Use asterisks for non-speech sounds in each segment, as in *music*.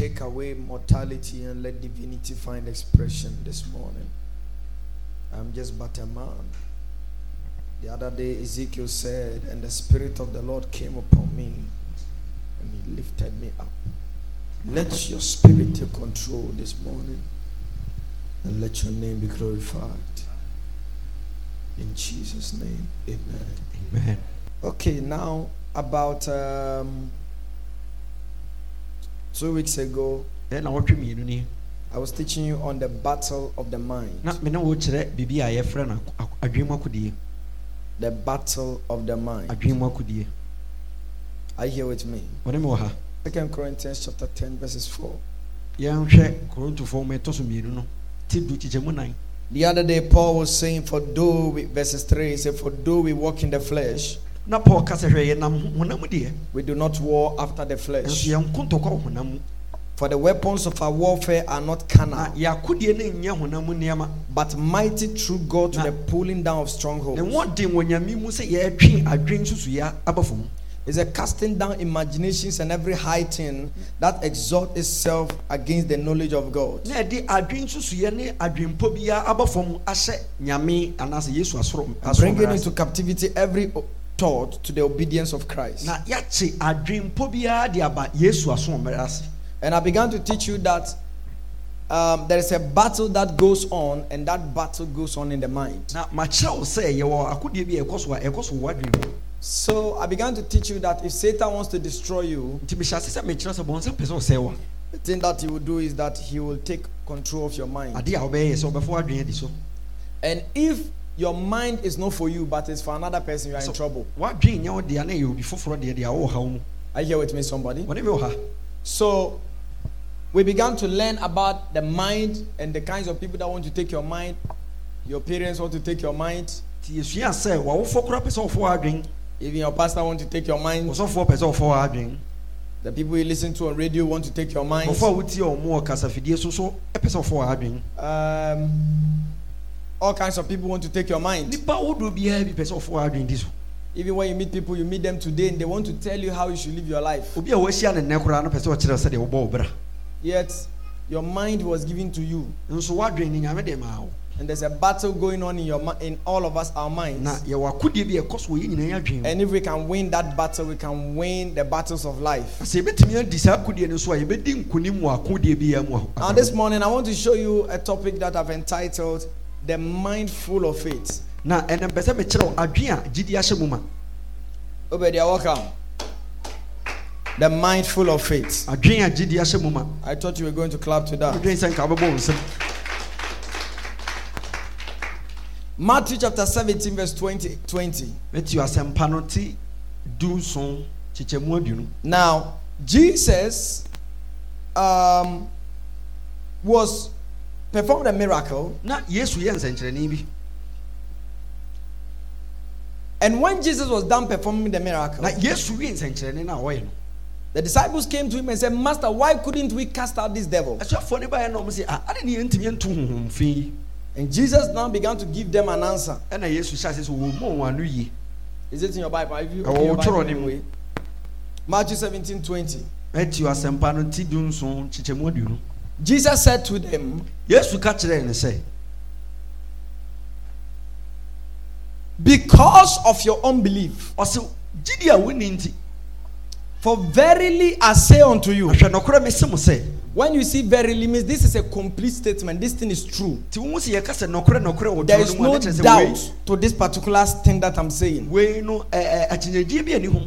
take away mortality and let divinity find expression this morning. I'm just but a man. The other day, Ezekiel said, And the Spirit of the Lord came upon me and he lifted me up. Let your spirit take control this morning and let your name be glorified. In Jesus' name, amen. Amen. Okay, now about um, two weeks ago, ɛna wɔtwe mmienu ni I was teaching you on the battle of the mind. na me ne wɔkyerɛ biribi a yɛfrɛ no ak- ak- adwene mu akodie The battle of the mind. adwene mu akodie Are you here with me? wɔne me wɔ ha Second Corinthians chapter 10, verses 4. yɛnhwɛ korintofoɔ ma ɛtɔ so mmienu no ti du kyekyɛmu nan The other day, Paul was saying, For though we, verses 3, he said, For though we walk in the flesh, na paul ka sɛ hwɛ yɛnam honam deɛ we do not war after the flesh. yɛnko ntɔkwa wɔ honam mu For the weapons of our warfare are not na carnal, yɛakodie no nyɛ honam mu nneɛma but mighty through God to the pulling down of strongholds. wɔden wɔ nyame mu sɛ yɛtwe adwene nsusuyɛ aba fam It's a casting down imaginations and every high thing that exalt itself against the knowledge of God. na ɛde adwene nsusuyɛ ne adwempɔ biara aba fam ahyɛ nyame anaasɛ yesu asoro asoro Bringing into captivity every thought to the obedience of Christ. na yɛakye adwempɔ biara de aba yesu aso mmara ase And I began to teach you that um, there is a battle that goes on, and that battle goes on in the mind. na makyerɛ wo sɛ yɛwɔ akodie bi ɛkɔ so ɛkɔ so wɔ adwene So I began to teach you that if Satan wants to destroy you, nti mehyɛ ase sɛ mekyerɛ sɛ bɔnsa pɛ sɛ wa the thing that he will do is that he will take control of your mind. adeɛ a wobɛyɛ yɛ sɛ wobɛfa so And if your mind is not for you, but it's for another person, you are in So- trouble. w'adwene nyɛ wo deɛ na ɛyɛ obi foforɔ deɛ deɛ a wɔwɔ haw mu Are you here with me, somebody? wɔne me wɔ ha So we began to learn about the mind and the kinds of people that want to take your mind. Your parents want to take your mind. nti yɛsua sɛ wɔwofoɔ koraa pɛ sɛ wɔfa w'adwene Even your pastor want to take your mind. pɛ sɛ wɔfa w'adwene The people you listen to on radio want to take your mind. ɔfoɔ a wotie ɔmo wɔ kasafidie so so ɛpɛ all kinds of people want to take your mind. nipa ahodoɔ biara bi pɛ sɛ wɔfa w'adwene di so Even when you meet people, you meet them today and they want to tell you how you should live your life. obi a wɔahyia ne nnɛ koraa no pɛ sɛ ɔkyerɛ wo sɛdeɛ wobɔ wo bra Yet your mind was given to you. nso w'adwene ne nyame de maa wo And there's a battle going on in your in all of us, our minds. yɛwɔ akodie bi a ɛkɔ so wɔ yɛ nyinaa adwene And if we can win that battle, we can win the battles of life. na sɛ yɛbɛtumi adi saa akodie no so a yɛbɛdi nkonim wɔ akodie biara mu a- Now, this morning, I want to show you a topic that I've entitled The Mind Full of Faith. na ɛnɛ mpɛ sɛ mekyerɛ wo adwene a gyidi ahyɛ mu ma Obedia, welcome. The Mind Full of Faith. adwene a gyidi ahyɛ mu ma I thought you were going to clap to that. adwene sɛ nka wobɛbɔ wo nsɛm Matthew chapter 17, verse 20. 20. matthew asɛmpa no te dunson kyekyɛmu aduonu Now, Jesus um, was performed a miracle, na yesu yɛ nsɛnkyerɛnne bi and when Jesus was done performing the miracle, na yesu wie nsɛnkyerɛnne no a ɔyɛ no the disciples came to him and said, Master, why couldn't we cast out this devil? asuafoɔ no baeɛ na ɔm sɛ "Ah, ne honhom fi yi And Jesus now began to give them an answer. ɛna yesu hyɛ ase sɛ wɔmmɔ wɔn ano yie Is it in your Bible? Have you opened your Bible mu. anyway? Matthew 17 20. matthew asɛmpa no te dunson kyekyɛmu aduonu Jesus said to them, yesu ka kyerɛɛ no sɛ Because of your unbelief, ɔsɛ gyidi a wonni nti for verily I say unto you, ahwɛ nɔkorɛ mese mo sɛ when you see verily means this is a complete statement, this thing is true. nti wo sɛ yɛka sɛ nɔkorɛ nɔkorɛ wɔ There is no ne kyerɛ sɛ doubt to this particular thing that I'm saying. wei no ɛɛ akyinnyegyeɛ bi ani ho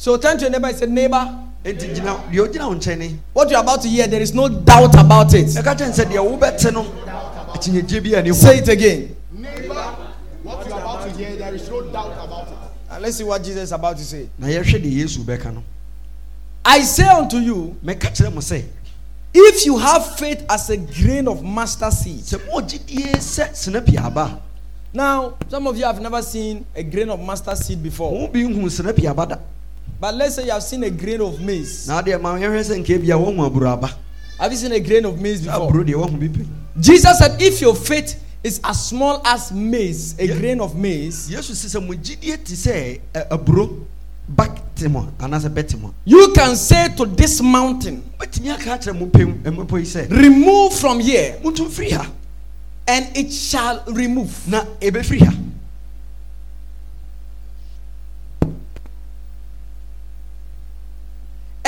So turn to your neighbor and say, Neighbor, enti gyina deɛ ogyina wo nkyɛn ne what you're about to hear, there is no doubt about it. ɛka kyɛn sɛ deɛ wobɛte no akyinnyegyeɛ bi ani ho Say it again. Neighbor, what you are about to hear, there is no doubt about it. And let's see what Jesus is about to say. na yɛhwɛ deɛ yesu bɛka no I say unto you, mɛka kyerɛ mo sɛ if you have faith as a grain of mustard seed. sɛ mowɔ gyidie sɛ senapi aba Now, some of you have never seen a grain of mustard seed before. mo bi nhu senapi aba da But let's say you have seen a grain of maize. na adeɛ ma yɛhwɛ sɛ nka bia wɔhu aburo aba Have you seen a grain of maize before? aburo deɛ wɔhu bi pɛ Jesus said, if your faith is as small as maize, a Yeah. grain of maize, yesu sɛ mo gyidie te sɛ aburo ba te mu a anaasɛ bɛte mu a You can say to this mountain, wobɛtumi aka akyerɛ mo pɛm mmepɔ yi sɛ remove from here, motu mfiri ha and it shall remove. na ɛbɛfiri ha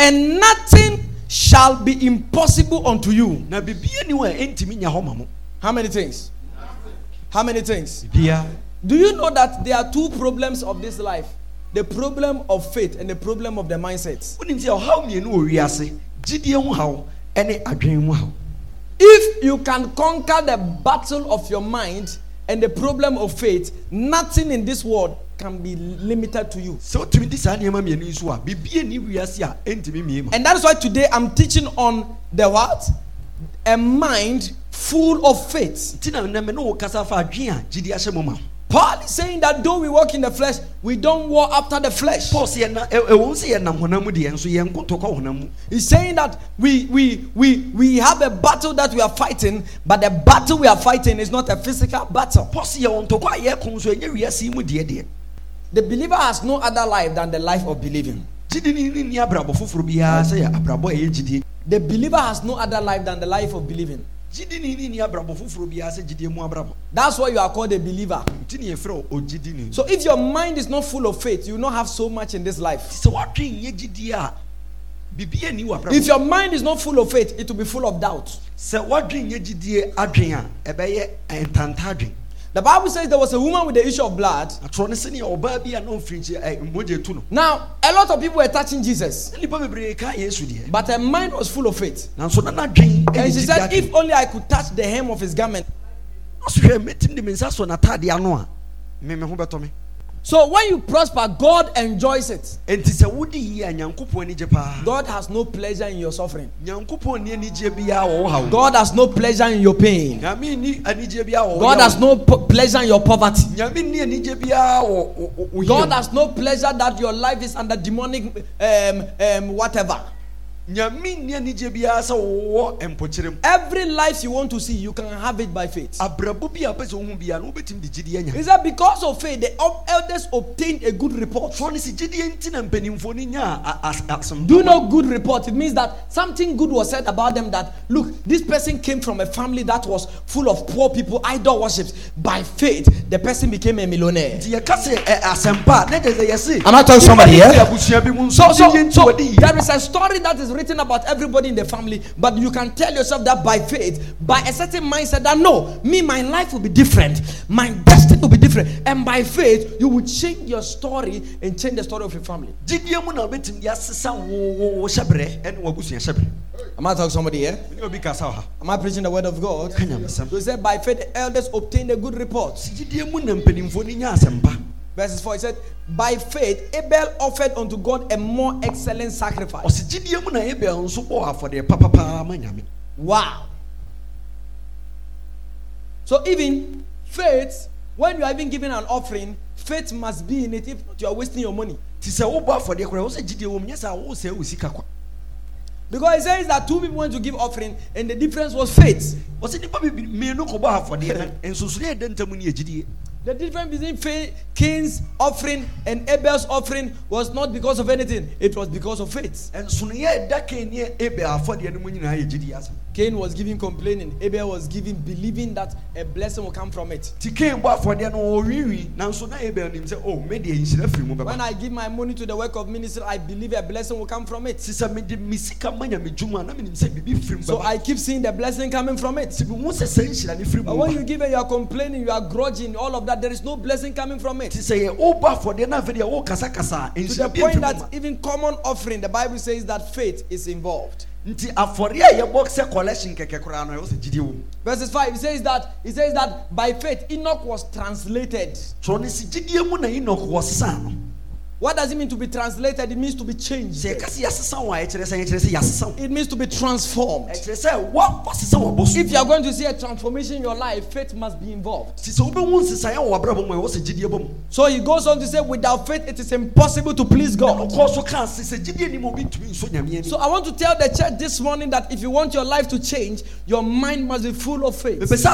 And nothing shall be impossible unto you. na bibia ni hɔ a ɛntumi nya hɔ ma mo How many things? How many things? bibia Do you know that there are two problems of this life? The problem of faith and the problem of the mindset. wonim sɛ ɔhaw mmienu wɔ wiase gyidie ho haw ɛne adwene mu haw If you can conquer the battle of your mind and the problem of faith, nothing in this world can be limited to you. sɛ wotumi di saa nneɛma mmienu yi so a bibia ni wiase a ɛntumi mmie ma And that is why today I'm teaching on the what? A mind full of faith. nti na nnɛ me ne wo kasa fa adwene a ma. Paul is saying that though we walk in the flesh, we don't war after the flesh. paul honam mu He's saying that we, we, we, we have a battle that we are fighting, but the battle we are fighting is not a physical battle. deɛ The believer has no other life than the life of believing. The believer has no other life than the life of believing. Gyidi ne ne ni abrabɔ foforɔ biara sɛ gyidie mu abrabɔ That's why you are called a believer. nti ne yɛfrɛ wo ogyidi ne So if your mind is not full of faith, you will not have so much in this life. sɛ woadwe nyɛ gyidie a bibia ni wɔ If abrabɔ your mind is not full of faith, it will be full of doubt. sɛ woadwe nyɛ gyidie adwen a ɛbɛyɛ ɛntanta adwen The Bible says there was a woman with the issue of blood. no Now, a lot of people were touching Jesus, but her mind was full of faith. And she said. If only I could touch the hem of his garment. A So when you prosper, God enjoys it. enti sɛ wodi yie a nyankopɔn ani gye paa God has no pleasure in your suffering. nyankopɔn ni anigye biara wɔ wo haw mu. God has no pleasure in your pain. nyame ni anigye biara wɔ wo God has no pleasure in your poverty. nyame ni anigye biara wɔ wo- wo- wo God has no pleasure that your life is under demonic um, um, whatever. Nyame ni anigye biara sɛ wowɔ mpɔkyerɛ mu Every life you want to see, you can have it by faith. abrabɔ bi a wopɛ sɛ wohu biara no wobɛtumi de gyidie anya He said, because of faith, the el- elders obtained a good report. soɔ ne sɛ gyidie nti na mpanimfoɔ no nya a- a- asɛm Do know good report? It means that something good was said about them that, look, this person came from a family that was full of poor people, idol worships. By faith, the person became a millionaire. nti yɛka sɛ asɛmpa na gyɛ sɛ yɛse Am I talking to somebody here? So, so, so there is a story that is written about everybody in the family, but you can tell yourself that by faith, by a certain mindset, that no, me, my life will be different, my destiny will be different, and by faith, you will change your story and change the story of your family. Am I talking to somebody here? ne obi kasa wɔ ha Am I preaching the word of God? So he said, by faith, the elders obtained a good report. Verses 4, he said, by faith, Abel offered unto God a more excellent sacrifice. Wow. So even faith, when you are even giving an offering, faith must be in it. If not, you are wasting your money. Because it says that two people went to give offering, and the difference was faith. The difference between Cain's offering and Abel's offering was not because of anything, it was because of faith yɛ Cain was giving complaining, Abel was giving believing that a blessing will come from it. nti kain bɔ afɔdeɛ no ɔwiwi nanso na abel nim sɛ o me deɛ nhyira firi mu When bɛba I give my money to the work of ministry, I believe a blessing will come from it. nti sɛ mede me sika ma nyame dwuma a na menim sɛ biribi firi mu So bɛba I keep seeing the blessing coming from it. nti mehu sɛ sɛ nhyira ne firi But mu when ba you give and you are complaining, you are grudging, all of that, there is no blessing coming from it. nti sɛ yɛ wobɔ afɔdeɛ no afei deɛ wokasakasa a To the nhyira bi point that even common offering, the Bible says that faith is involved. Nti afɔre a yɛbɔ sɛ collection kɛkɛ koraa no ɛwɔ sɛ gyidie wɔ mu Verses 5, it says that it says that by faith Enoch was translated. twerɛ no si gyidie mu na enok wɔ sesa no What does it mean to be translated? It means to be changed. It means to be transformed. If you are going to see a transformation in your life, faith must be involved. So he goes on to say, without faith, it is impossible to please God. So I want to tell the church this morning that if you want your life to change, your mind must be full of faith. Because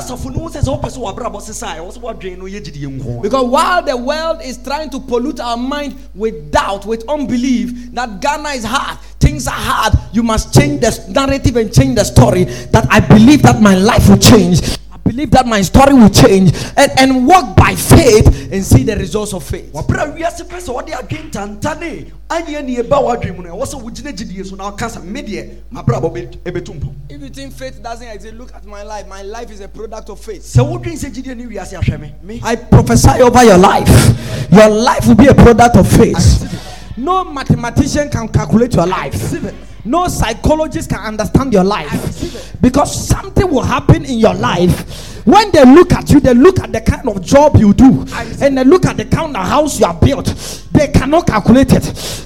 while the world is trying to pollute our mind, with doubt, with unbelief that Ghana is hard, things are hard, you must change the narrative and change the story. That I believe that my life will change. believe that my story will change and, and walk by faith and see the results of faith. wàbẹ̀rẹ̀ wíyásí pẹ̀ sọ wọ́n di àdín tàntàní ányẹ́ ni ẹ̀ wà dùn mu wọ́n sọ wọ́n jìnnà jìnnà yẹn so náà kásá mi màá bẹ̀rẹ̀ àbọ̀ ẹ̀ bẹ̀ tún bọ̀. if you think faith doesn't exist look at my life my life is a product of faith. sẹ wọ́n dín sẹ́ jíde ní wíyásí àhwẹ́ mi. I prophesy over your life your life will be a product of faith. No mathematician can calculate your life. No psychologist can understand your life. Because something will happen in your life. When they look at you, they look at the kind of job you do, and they look at the kind of house you are built. They cannot calculate it,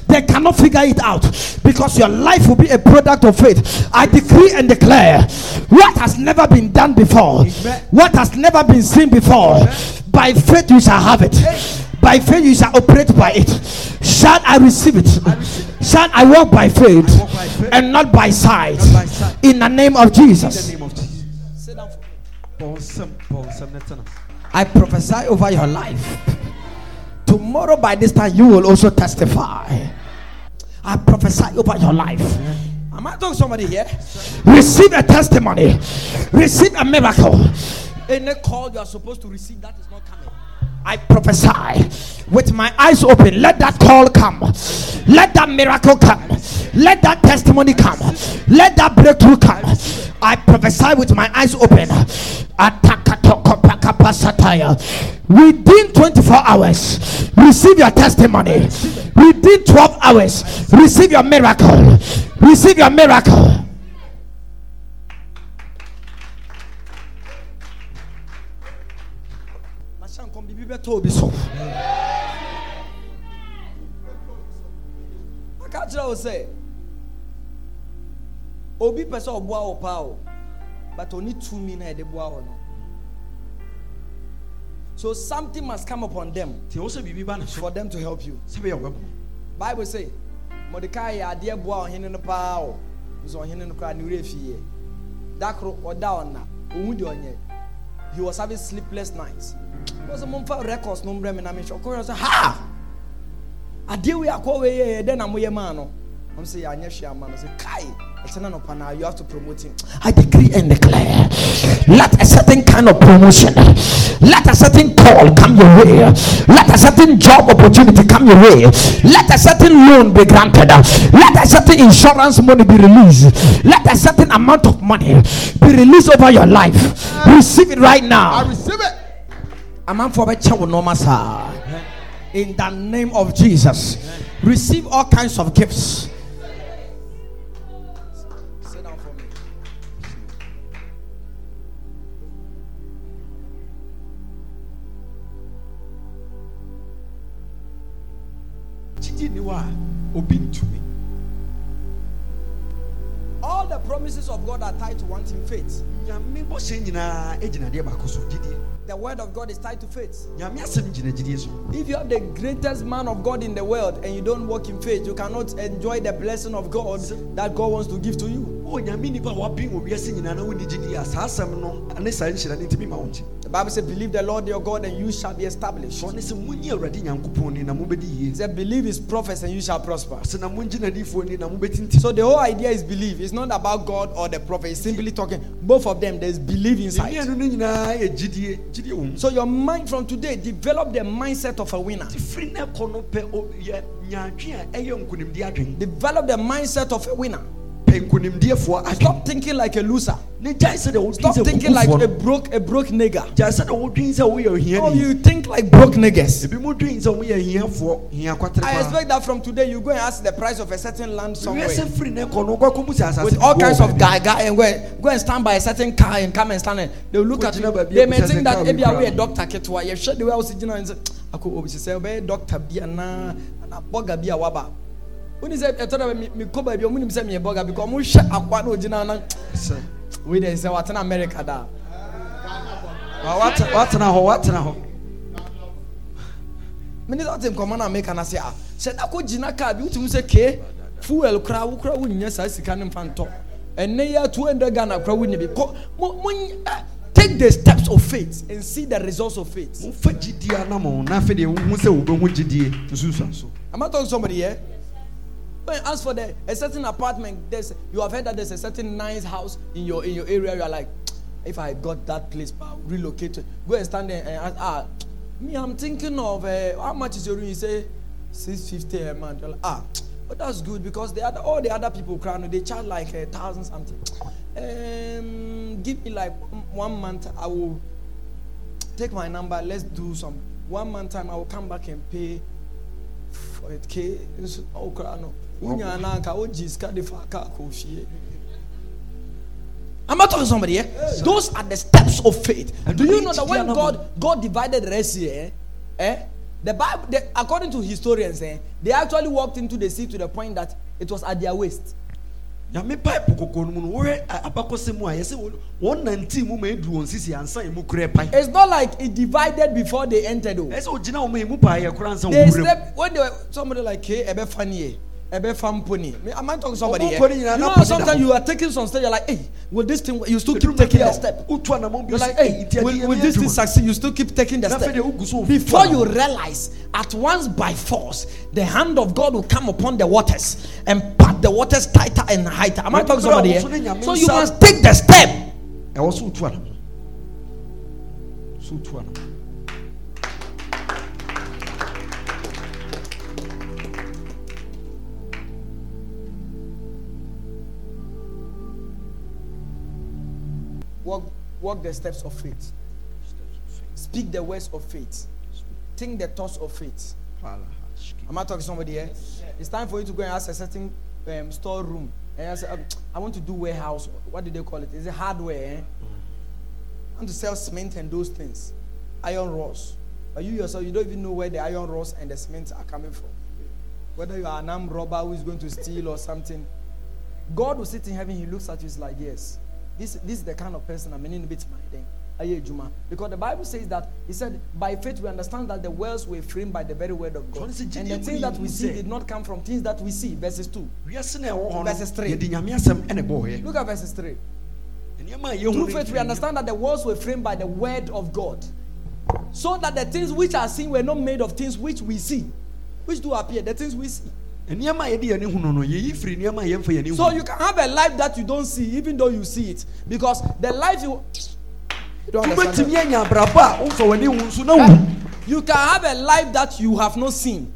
they cannot figure it out because your life will be a product of faith. I decree and declare what has never been done before, what has never been seen before. By faith, you shall have it. By faith, you shall operate by it. Shall I receive it? Shall I walk by faith walk by faith and not by sight? Not by sight. In the name of in the Jesus. name of Jesus bɔ nsɛm bɔ nsɛm ne tena I prophesy over your life. Tomorrow, by this time, you will also testify. I prophesy over your life. Am I talking to somebody here? Receive a testimony, receive a miracle. Any call you are supposed to receive that is not coming. I prophesy with my eyes open. Let that call come. Let that miracle come. Let that testimony come. Let that breakthrough come. I prophesy with my eyes open. Within 24 hours, receive your testimony. Within 12 hours, receive your miracle. Receive your miracle. Bɛtɔ obi so. Aka kyerɛ wo sɛ obi pɛ sɛ ɔboa wo paa o but ɔne tumi na yɛde boa wo no. So something must come upon them for them to help you. Bible say mordecai yɛ adeɛ boa ɔhene no paa o nso ɔhene no koraa ne werɛ fie. Da koro ɔda ɔna ɔhu deɛ ɔnyɛ. He was having sleepless nights wɔsɛ momfa records no mehwɛ ɔkɔyɛ sɛ ha! Wei yɛ dɛn na moyɛ maa no. Ɔm sɛ yɛanyɛ hwee ama no. Sɛ kae ɛkyɛna no you have to promote him. I decree and declare let a certain kind of promotion let a certain call come your way let a certain job opportunity come your way let a certain loan be granted let a certain insurance money be released let a certain amount of money be released over your life. Receive it right I now receive it. Amanfoɔ bɛkyɛ wo nɔɔma saa in the name of jesus receive all kinds of gifts. Sit down for me. gyidie ni hɔ a obi ntumi promises of god are tied to one thing faith the word of god is tied to faith. If you have the greatest man of god in the world and you don't walk in faith you cannot enjoy the blessing of god that god wants to give to you The Bible says, Believe the Lord your God and you shall be established. It Believe his prophets and you shall prosper. So the whole idea is believe. It's not about God or the prophet. It's simply talking. Both of them, there's belief inside. So your mind from today, develop the mindset of a winner. Develop the mindset of a winner. Stop thinking like a loser. Stop thinking like a broke a broke nigger. Oh, you think like broke niggers. I expect that from today you go and ask the price of a certain land somewhere. With all kinds of guy guy and go and, go and stand by a certain car and come and stand and they will look at you. They may think that maybe I will a doctor ketwa. You should the way I was and say, akɔ obi sisɛ ɔbɛyɛ dɔkta bi anaa ana bɔga bi a waba woni sɛ ɛtɔ dɛ mi kɔ baabi ɔmo nim sɛ mi yɛ bɔga bi kɔ ɔmo hyɛ akwa na ogyina anan wei deɛ sɛ watena america daa watena hɔ watena hɔ mene sɛ wote nkɔmmɔ no america no ase a sɛ da kɔgyina kaa bi wotumi sɛ kee fuel koraa wo koraa wonnya saa sika no mfa ntɔ ɛnɛ yɛ 200 ghana koraa wonya bi kɔ mo mo, eh, take the steps of faith and see the results of faith. mo fẹ́ jídìí anamọ̀ n'afẹ́ de ń hún sẹ́ wo bẹ́ hún jídìí nsusu àṣọ. am i talking to somebody here. Yeah? You ask for the, a certain apartment, there's you have heard that there's a certain nice house in your in your area. You are like, if I got that place, I'll relocate Go and stand there and ask, ah, me, I'm thinking of uh, how much is your room? You say six fifty a month. You're like, ah, but that's good because the other all the other people crown they charge like a thousand something. Um, give me like one- month. I will take my number. Let's do some one month time. I will come back and pay for it. K. Oh, no. wonyaa no anka wogye sika de fa ka fie I'm not talking to somebody. Eh? Yeah. Those are the steps of faith. And Do you know that when God God divided the Red Sea, eh? eh? The Bible, the, according to historians, eh, they actually walked into the sea to the point that it was at their waist. it's not like it divided before they entered oh. they slept when they were somebody like hey ẹ. Ebe famponi. Am I talking to somebody? Here? You know, na how pɔsi da sometimes you are taking some step, you're like, hey, will this thing? You still keep taking the step. wotu anamɔ bi You're like, hey, will, will this thing succeed? You still keep taking the step. afei deɛ wogu so wofu Before you realize, at once by force, the hand of God will come upon the waters and pat the waters tighter and higher. Am I talking to somebody here? So then nyame So you must take the step. Walk, walk the steps of faith. Speak the words of faith. Think the thoughts of faith. Am I talking to somebody here? It's time for you to go and ask a certain um, storeroom. And I say, um, I want to do warehouse. What do they call it? Is it hardware? Eh? I want to sell cement and those things. Iron rods. But you yourself, you don't even know where the iron rods and the cement are coming from. Whether you are an armed robber who is going to steal or something. God will sit in heaven, he looks at you, he's like, yes, this, this is the kind of person I'm in bit my Juma. Because the Bible says that, he said, by faith we understand that the worlds were framed by the very word of God. And the things that we see did not come from things that we see. Verses 2. wiase na ɛwɔ hɔ Verses no three. yɛde nyame asɛm ɛna ɛbɔ hɔ Look at verses 3. nneɛma a yɛhu Through faith we understand that the worlds were framed by the word of God. So that the things which are seen were not made of things which we see. Which do appear, the things we see. Nneɛma a yɛde yɛne hu no no yɛyi firi nneɛma a yɛmfa yɛne hu So you can have a life that you don't see, even though you see it. Because the life you. wobɛtumi anya abrabɔ a womfa w'ani hu nso na wu You can have a life that you have not seen,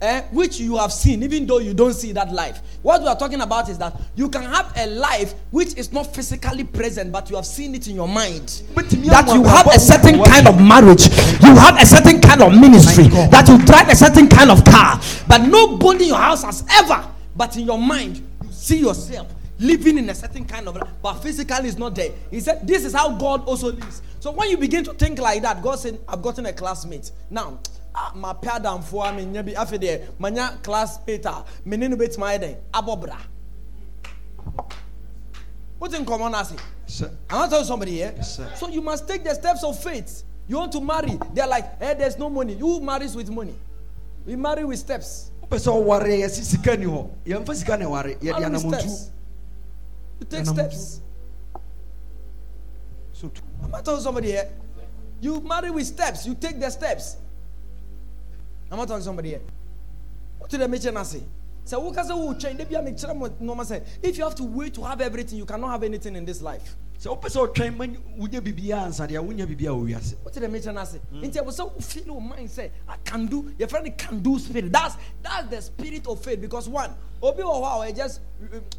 eh, which you have seen, even though you don't see that life. What we are talking about is that you can have a life which is not physically present, but you have seen it in your mind. That you have a certain kind of marriage, you have a certain kind of ministry, that you drive a certain kind of car, but nobody in your house has ever, but in your mind, you see yourself living in a certain kind of life, but physically is not there. He said, This is how God also lives. So when you begin to think like that, God said, I've gotten a classmate. Now, ah, my padam for me, nyabi afide, manya classmate, ah, meninu bet my den, abobra. What's in common as it? Sɛ- I'm not telling somebody here. Yes, sir. so you must take the steps of faith. You want to marry, they're like, hey, there's no money. Who marries with money? We marry with steps. wopɛ sɛ ɔware yɛsi sika ni hɔ yɛmfa sika na ɛware yɛde Marry with anamontu steps. You take steps. so I'm not telling somebody here. You marry with steps. You take the steps. I'm not talking somebody here. What did I mention? I say. So who can say change? Maybe I make sure no say. If you have to wait to have everything, you cannot have anything in this life. sɛ wopɛ sɛ ɔtwɛn ma wonya biribiaa ansa deɛ wonya biribiaa wɔ wiase What did I mention? I say. Into I was so feel your mind say I can do. Your friend can do spirit. That's that's the spirit of faith. Because one, obi wa wow, I just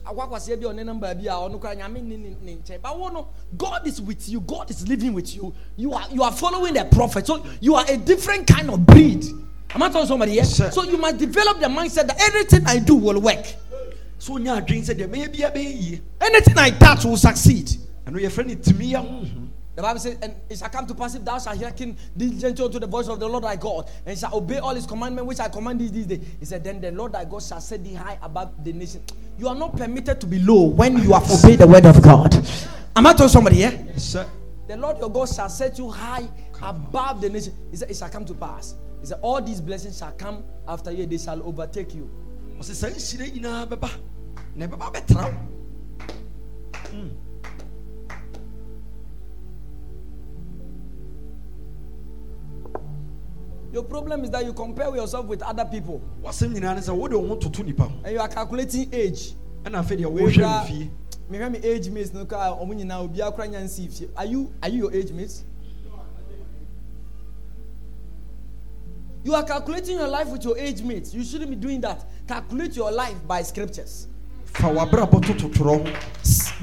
akwakwasi ebi on number bi a onu kra nyame ni ni nche. But one, no, God is with you. God is living with you. You are you are following the prophet. So you are a different kind of breed. Am I telling somebody here? Sir. So you must develop the mindset that anything I do will work. so wonya adwen sɛ deɛ mɛyɛ bia bɛyɛ yie Anything I touch will succeed. And yɛfrɛ no tumi yɛ honhom The Bible says, and it shall come to pass if thou shalt hearken diligently unto the voice of the Lord thy God, and shall obey all his commandments which I command thee this day. He said, Then the Lord thy God shall set thee high above the nation. You are not permitted to be low when you have obeyed the word of God. Am I telling somebody here? sɛ The Lord your God shall set you high above the nation. He said, It shall come to pass. He said, All these blessings shall come after you, they shall overtake you. ɔsɛ hmm. Your problem is that you compare yourself with other people. And you are calculating age. ɛna afei deɛ wohwɛ age mates. Are you are you your age mates? You are calculating your life with your age mates you shouldn't be doing that. Calculate your life by scriptures. Do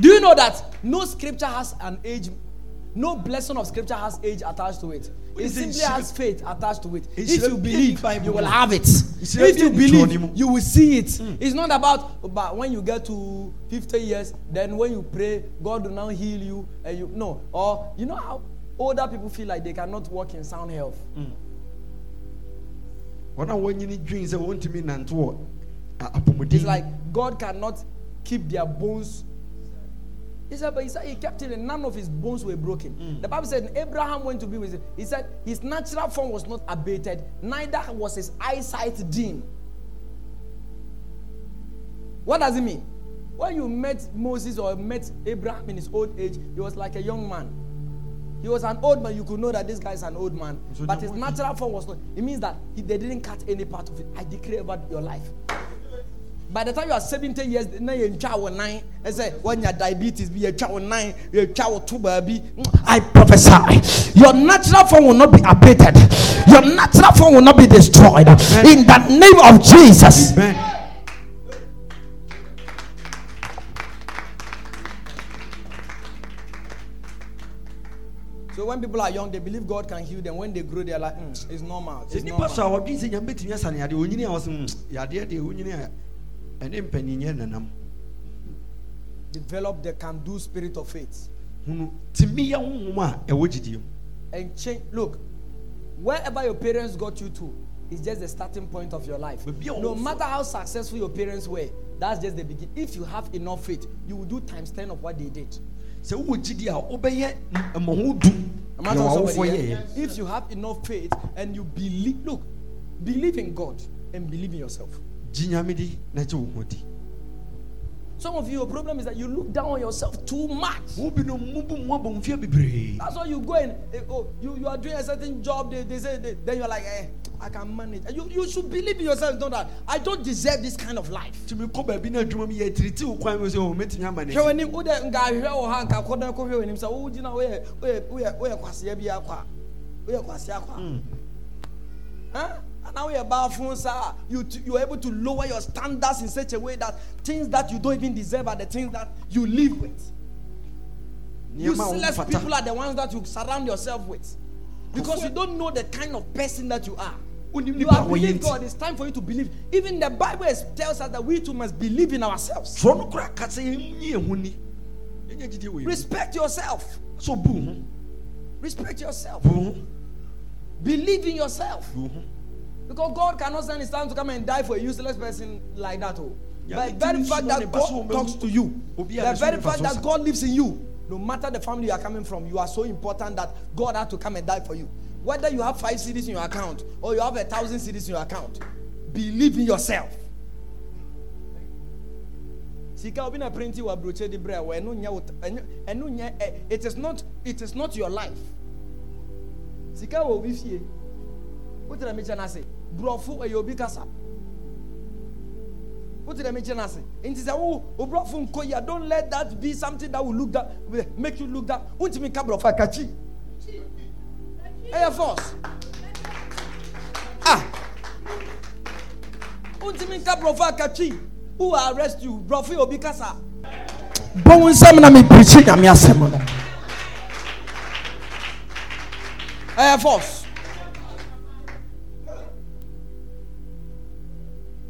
you know that no scripture has an age? No blessing of scripture has age attached to it. It simply has faith attached to it. if you be believe you will have it. If you believe you will see it. It's not about but when you get to 50 years then when you pray god will now heal you and you no. Or you know how older people feel like they cannot walk in sound health? Wɔn It's like God cannot keep their bones. He said, but he said he kept it and none of his bones were broken. The Bible said Abraham went to be with him. He said his natural form was not abated, neither was his eyesight dim. What does it mean? When you met Moses or met Abraham in his old age, he was like a young man. He was an old man. You could know that this guy is an old man. So but his natural form was not. It means that he, they didn't cut any part of it. I declare about your life. By the time you are 70 years, now you're in child nine. I say, when your diabetes be a child nine, you're a child two baby. I prophesy, your natural form will not be abated. Your natural form will not be destroyed. In the name of Jesus. Amen. So when people are young, they believe God can heal them. When they grow, they're like, "Mm, it's normal. It's sɛ nipa so normal. a wɔdwen sɛ nyame bɛtumi asa ne yadeɛ ɔnyini a wɔsɛ "Mm, yadeɛ deɛ wonyini a ɛne mpaninyɛ nanam Develop the can do spirit of faith. hunu tumi yɛ honhom a ɛwɔ gyidie mu and change. Look, wherever your parents got you to is just the starting point of your life. But be a No matter how successful your parents were, that's just the beginning. If you have enough faith, you will do times 10 of what they did. Sɛ wowɔ gyidie a wobɛyɛ mmɔho du Am deɛ I telling wawofoɔ somebody here? yɛyɛ If you have enough faith and you believe, look, believe in God and believe in yourself. gyi nyame di na gye wo ho di Some of you, your problem is that you look down on yourself too much. wo binom mubu mu abɔ mfeɛ bebree That's why you go and eh, oh, you, you are doing a certain job. They, they say they, then you're like, eh, I can manage. You, you should believe in yourself. Know that I don't deserve this kind of life. a Huh? and now woyɛ baafo saa you t- you are able to lower your standards in such a way that things that you don't even deserve are the things that you live with useless people are the ones that you surround yourself with because you don't know the kind of person that you are you nipa a have believed God it's time for you to believe even the Bible tells us that we too must believe in ourselves soɔ no kora ka sɛ yɛnyi yɛn ho ni yɛnyɛ gyidie wɔ yɛn mu. respect yourself so ho respect yourself ho Believe in yourself. ho Because God cannot send his son to come and die for a useless person like that. Oh. Yeah, but very fact that not be so God talks to you, the very fact that. God lives in you, no matter the family you are coming from, you are so important that God had to come and die for you. Whether you have five cities in your account or you have a thousand cities in your account, believe in yourself. Eh, it is not it is not your life. Sika wo obi fie. Wotira me kyena ase. Brofo e obi kasa. Wotira me kyena ase. Nti sɛ wo obrofo nko ya don't let that be something that will look that will make you look that. Wontimi ka brofo akachi. Ɛyɛ force. Ah. Wontimi ka brofo akachi. Who will arrest you? Brofo e obi kasa. Bɔn nsɛm na mi pirikyi nyame asɛm no. Ɛyɛ force.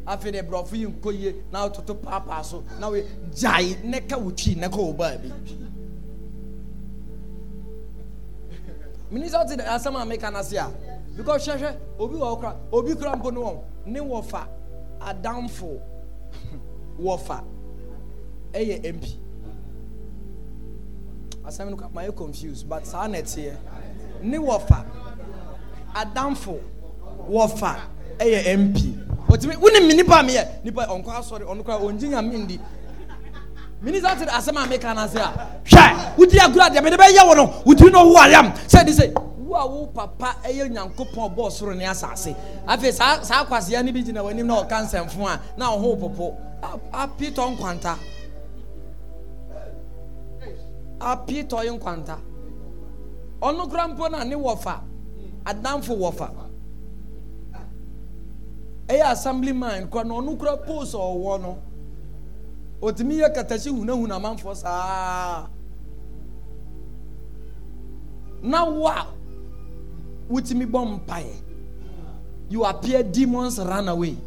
afei de borɔfo yi nkɔ yie na wototo paapaa so na woyɛ gyae ne ka wo twi ne ka wo baa bi meni sɛ wote asɛm a meka no ase a because hwɛhwɛ obi wɔ kora obi kora mpo no wɔn ne wɔfa adamfo *laughs* wɔfa ɛyɛ mp asɛm no kora mayɛ confused but saa na ɛteɛ ne wɔfa adamfo wɔfa ɛyɛ mp otumi wonim me nipa meyɛ nipa ɔnkɔ asɔre ɔno kora ɔngye nyame ndi minisa te asɛm a meka no ase a. Hwɛ! Wodi agorɔ adeɛ mede bɛyɛ wo no wotiri no wo ayam. Sɛ de sɛ wo a wo papa ɛyɛ nyankopɔn bɔɔ soro ne asase. Afei saa saa kwaseɛ no bi gyina w'anim na ɔka nsɛmfo a na ɔho popo. Apitɔ nkwanta. Apitɔ yi nkwanta. Ɔno kora mpo na ne wɔfa. Adamfo wɔfa. Ɛyɛ assembly man kora na ɔno kora post ɔwɔ no otumi yɛ katakyi hunahuna amanfoɔ saa na wa wotumi bɔ mpaeɛ you appear demons run away.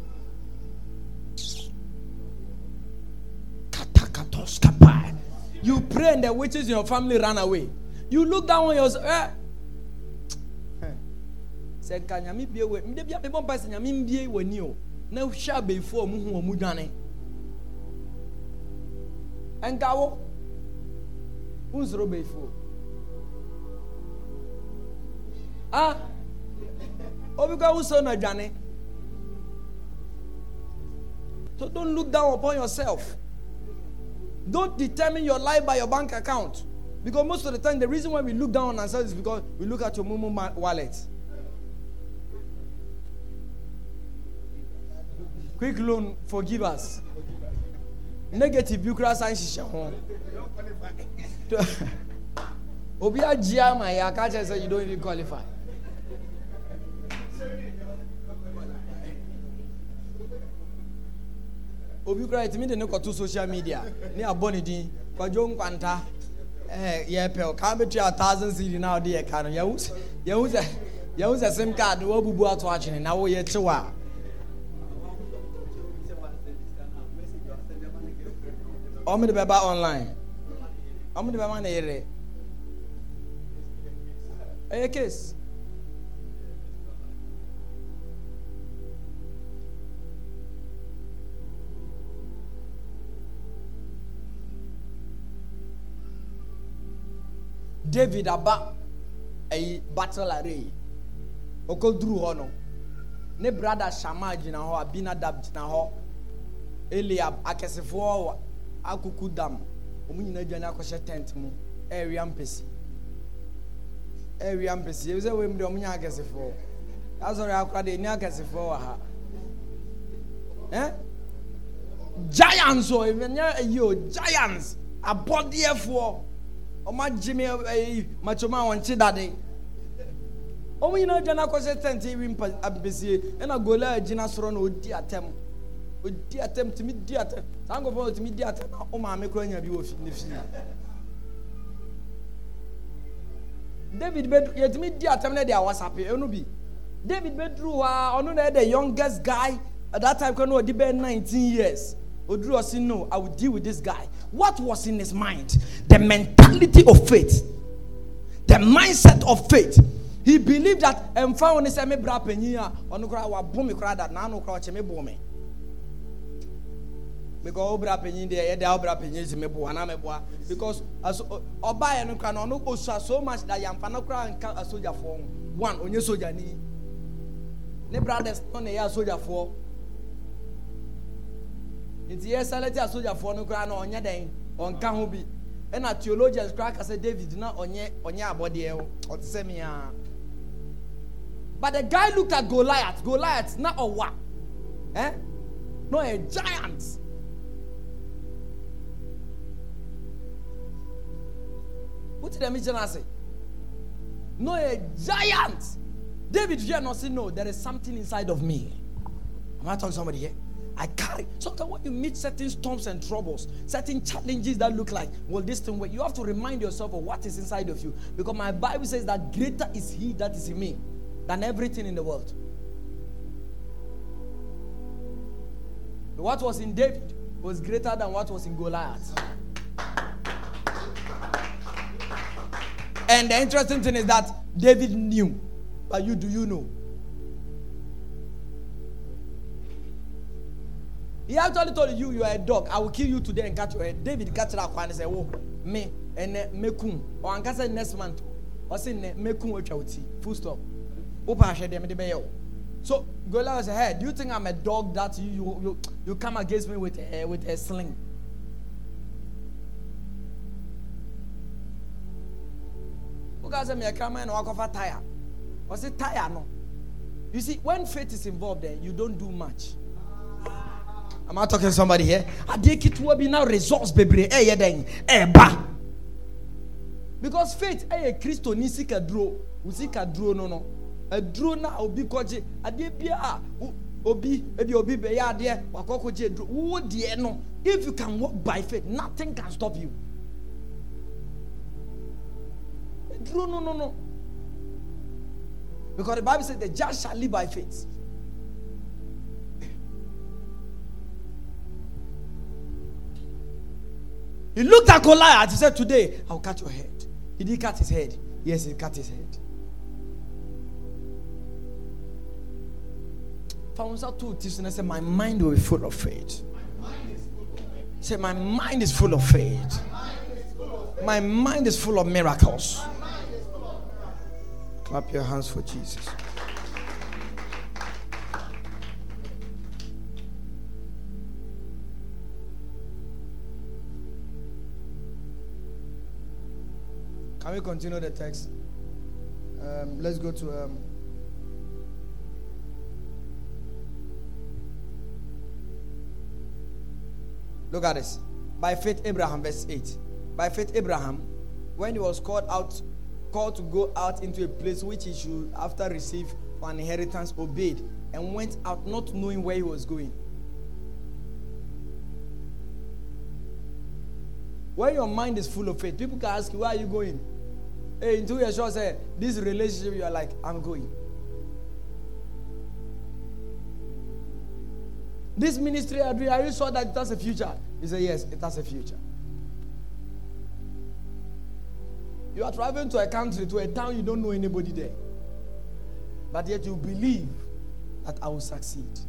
Katakatos kapai you pray and the witches in your family run away. You look down on yourself eh? Sɛ nka nyame bie wɔ mede bia mebɔ mpa sɛ nyame mbie w'ani o. Na hwɛ abɛifoɔ a ɔmo hu ɔmo dwane ɛnka wo wonsoro bɛifoɔ ah! Obi kɔ wosoro na adwane so don't look down upon yourself. Don't determine your life by your bank account. Because most of the time the reason why we look down on ourselves is because we look at your mumu wallet. Quick loan forgive us negative bi kura san hyehyɛ ho obi agye ama yɛ aka kyerɛ sɛ you don't even qualify. Obi kura yɛtumi de ne kɔto social media. Ne abɔ ne din kwadwo nkwanta ɛɛ yɛpɛ o. Kan bɛtua a thousand cedi na ɔde yɛ ka no. Yɛhu sɛ yɛhu sɛ sɛ sim card wɔabubu ato akyene na wɔyɛ kyew ɔmo de bɛba online? Ɔmo de bɛma ne yere ɛyɛ case? David aba ɛyi battle array ɔkɔduru hɔ no ne brada shama gyina hɔ abinadab gyina hɔ eliab akɛsefoɔ wɔ akuku dam. Wɔn nyinaa adwane akɔhyɛ tent mu. Ɛrewia mpɛsi ɛrewia mpɛsi ebi sɛ wɔn mu deɛ wɔn nyɛ akɛsefoɔ. Asɔre akora deɛ ni akɛsefoɔ wɔ ha. Ɛn giants o ebi nyɛ eyi o giants. Abɔdeɛfoɔ. Wɔn agye mi ɛyi makyoma wɔn kye dade. Wɔn nyinaa adwane akɔhyɛ tent ewi mpɛsie ɛna gola gyina soro na odi atɛm odi atɛm tumi di atɛm saa nkɔfɔ otumi di atɛm na o maame kura nya bi wɔ fi ne fi david bɛ yɛtumi di atɛm na de awasape enu bi. David bɛ duru hɔ a ɔno na yɛ the youngest guy at that time kɔ na ɔdi bɛ nineteen years. Oduru ɔsi no i will deal with this guy. What was in his mind? The mentality of faith. The mindset of faith. He believed that ɛnfa wɔn sɛ me bra panyin a ɔno kora wa bo me kora da n'ano kora ɔkyɛ me bo me because obra panyin deɛ yɛ de obra panyin si me bo ana me boa because aso ɔbaa yɛ no kora na ɔno so much that yamfa no kora nka asogyafoɔ ho one onye sojani ne brothers no na ɛyɛ asogyafoɔ nti yɛ sɛlɛti asogyafoɔ no kora na ɔnyɛ dɛn ɔnka ho bi ɛna theologians kora kasa david na ɔnyɛ ɔnyɛ abɔdeɛ o ɔte sɛ mia but the guy looked at goliath goliath na ɔwa eh? No a giant. No, a giant. David here not say, No, there is something inside of me. Am I talking to somebody here? I carry. Sometimes when you meet certain storms and troubles, certain challenges that look like, well, this thing, you have to remind yourself of what is inside of you. Because my Bible says that greater is He that is in me than everything in the world. What was in David was greater than what was in Goliath. And the interesting thing is that David knew, but you do you know? He actually told you you are a dog. I will kill you today and cut your head. David cut it out and said, "Oh, me and mekum." Or I say next month. Or say mekum ochauti. Full stop. Opa shede me de So Goliath said, "Hey, do you think I'm a dog that you you you, you come against me with a with a sling?" Guys say me kraman na wakofa tire. Say tire no. You see, when faith is involved, then you don't do much. Am I talking to somebody here? Adeɛ ketewa bi na results bebree ɛyɛ dɛn ɛɛba. Because faith ɛyɛ kristo ni sika duro, o sika no no, aduro na obi kɔgye adeɛ bia a obi ebi obi bɛyɛ adeɛ wakɔ kɔgye aduro wo deɛ no if you can walk by faith nothing can stop you. Aduro no no no. Because the Bible says the just shall live by faith. He looked at Goliath. He said, Today, I'll cut your head. He Did cut his head? Yes, he cut his head. Found out two teachers and I said, My mind will be full of faith. Say, My mind is full of faith. My mind is full of miracles. Clap your hands for Jesus. Can we continue the text? Um, let's go to. Um, look at this. By faith, Abraham, verse 8. By faith, Abraham, when he was called out, called to go out into a place which he should after receive an inheritance, obeyed and went out not knowing where he was going. When your mind is full of faith, people can ask you, Where are you going? Hey, in two years, sure eh? say, This relationship, you are like, I'm going. This ministry, are you sure that it has a future? He said, Yes, it has a future. You are traveling to a country, to a town, you don't know anybody there. But yet you believe that I will succeed.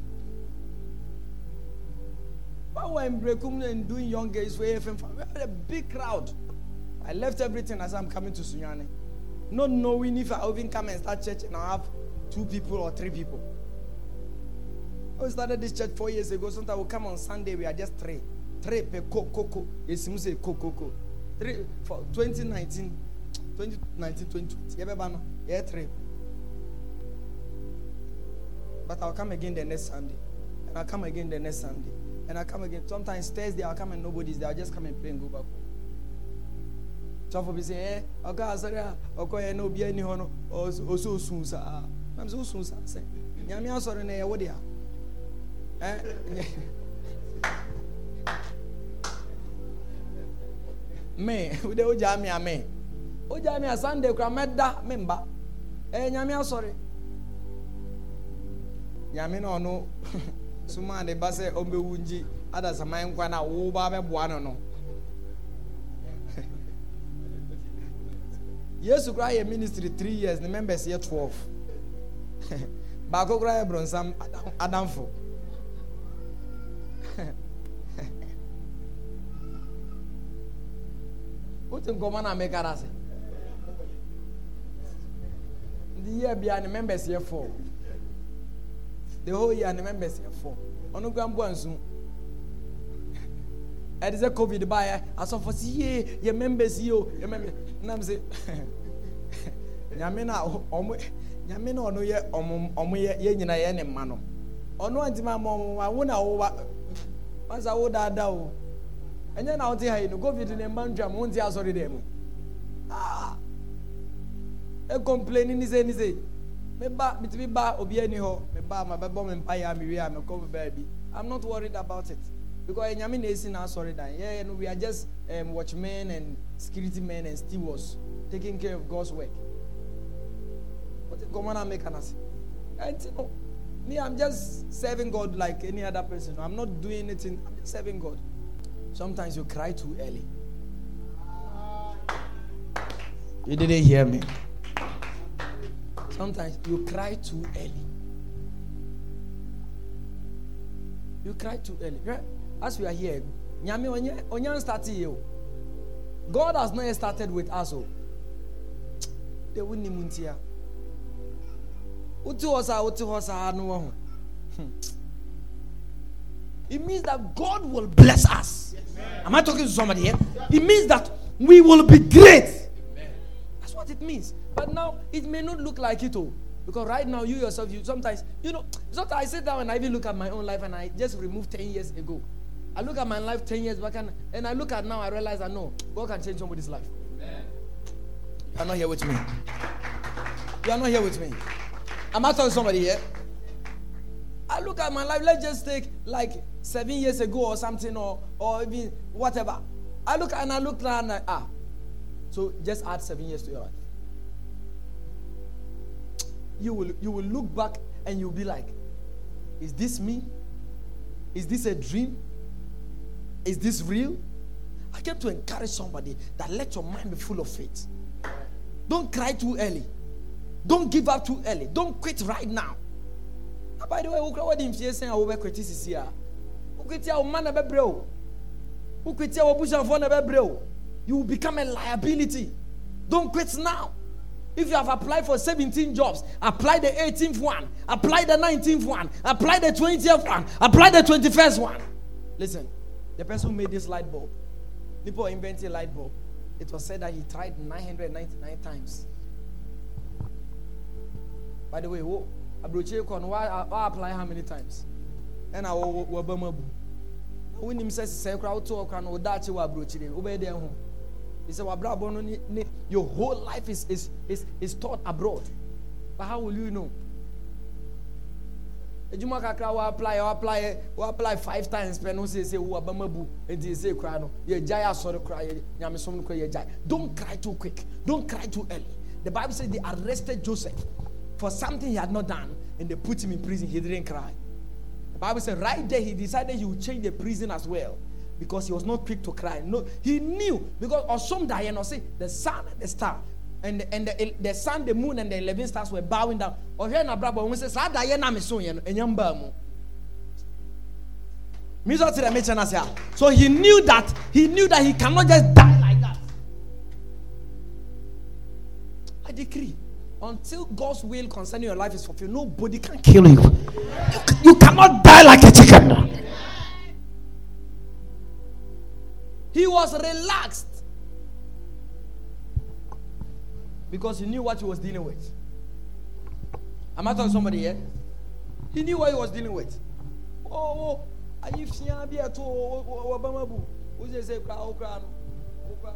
But When Berekum and doing young gays for AFM, we had a big crowd. I left everything as I'm coming to Sunyani. Not knowing if I'll even come and start church and I have two people or three people. I started this church four years ago. Sometimes we come on Sunday, we are just three. Three per coco. It's say. Three for 2019, twenty nineteen twenty twenty yẹ bẹ ba no yẹ trip. But I'll come again the next sunday and I'll come again the next sunday and i come again sometimes thursday I'll come and nobody's there i just come and pray and go back home. Tọfọ bi sẹ ẹ ọkọ asọrọ a ọkọ yẹ náà obi ẹni hɔ no ọsọ osun saa maame sọ osun saa sẹ nyame asọrọ na ẹ wọ de a ẹ mẹ wọ́n dẹ́ wọ́n gya mi. Oja me Sunday kwa medda memba. Eh, nyame asɔre. Nyame na ɔno suma ne ba sɛ ɔmbɛwu ngyi ada saman nkwa na wo ba bɛboa no. No *laughs* *laughs* yesu koraa yɛ ministry three years ne members yɛ twelve. *laughs* Baako koraa yɛ bronsam adamfo wote nkɔmɔ na meka da se nti yɛ bia ne members yɛ four the whole year ne members yɛ four ɔno kura mbɔ nsu ɛde sɛ covid baayɛ asɔfo si yie yɛ members yie o yɛ members nam sɛ *laughs* nyame na ɔmo nyame na ɔno yɛ ɔmo ɔmo yɛ yɛ nyina yɛ ne mma no. Ɔno ɔntoma ama ɔmo ma wo na wo wa wasa wo daadaa o. Ɛnyɛ na ɔte ha yi no covid ne mma ntwa mo ɛkɔmpleni ni sɛ ni sɛ meba bitumi ba obi ani hɔ meba ma bɛbɔ me mpa yɛ a mewie a mekɔ baabi i'm not worried about it. Because nyame na na asɔre dan. Yeah, no we are just um, watchmen and security men and stewards taking care of god's work. What is common and make an ase you know me i'm just serving god like any other person. I'm not doing anything. I'm just serving god. Sometimes you cry too early. You didn't hear me Sometimes you cry too early. You cry too early. As we are here, you. Oh. God has not started with us. Oh. Wouldn't even hear. It means that God will bless us. Am I talking to somebody here? It means that we will be great. That's what it means. But now it may not look like it all. Because right now you yourself, you sometimes, you know, sometimes I sit down and I even look at my own life and I just remove 10 years ago. I look at my life 10 years back and, and I look at now, I realize I know God can change somebody's life. You are not here with me. You are not here with me. Am I talking somebody here? I look at my life, let's just take like seven years ago or something, or, or even whatever. I look and I look and I, ah. So just add seven years to your life. You will you will look back and you'll be like, is this me? Is this a dream? Is this real? I came to encourage somebody that let your mind be full of faith. Don't cry too early. Don't give up too early. Don't quit right now. And by the way, wokura wadi mfie sen a wobɛkwati sisi a wokwati a wo ma na bɛbrɛ o wokwati a wabusuafoɔ na you will become a liability don't quit now if you have applied for 17 jobs apply the 18th one apply the 19th one apply the 20th one apply the 21st one listen the person who made this light bulb people invented light bulb it was said that he tried 999 times by the way who kɔ no wa apply how many times ɛna wɔ wɔ bɛ mu abu wonim sɛ sisɛ kora woto ɔkora no woda akyi wɔ aburokyire wobɛyɛ deɛ ho he said ne your whole life is is is is taught abroad. But how will you know? Edwuma kakra wɔ apply wɔ apply wɔ apply five times. Pɛ no sɛ wo abama bu. Nti sɛ kora no. Yɛ gya yɛ asɔre kora yɛ no gya don't cry too quick. Don't cry too early. The bible says they arrested joseph for something he had not done and they put him in prison. He didn't cry. The bible said right there he decided he would change the prison as well because he was not quick to cry. No he knew. Because day and say the sun and the star and the, and the, the sun the moon and the 11 stars were bowing down. Or here na brabo when say saa da ye na me so ye no enyam ba mu. Me so tell me chana say so he knew that he knew that he cannot just die like that. I decree until God's will concerning your life is fulfilled, nobody can kill you. You, you cannot die like a chicken. He was relaxed because he knew what he was dealing with. Am I talking to somebody here? He knew what he was dealing with. Oh, oh, are you seeing be at all? Oh, oh, oh, Obama, who's say, crowd, crowd, crowd.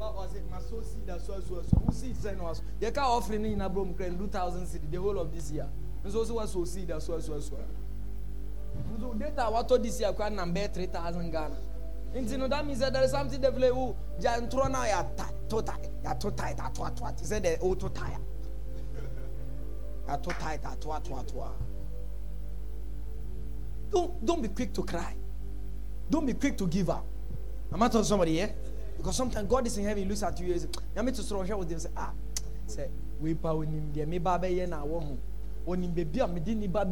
ɔsɛ ma so seed aso aso aso wo seed sɛ no aso yɛka offering ne nyina brom kra two thousand seed the whole of this year nso so waso seed aso aso aso a nso data watɔ this year bɛyɛ three thousand ghana nti no that means that there is something devil wo gya ntorɔ na yɛato tight yɛato tight ato ato ato sɛ de woto tire yɛato tight ato ato ato a don't don't be quick to cry don't be quick to give up am I talking to somebody here. Yeah? Because sometimes God is in heaven, he looks at you and says, Yami to throw with them say, ah, say, we pa onim de me ba be ye na wo ho. Onim be bia me di ni ba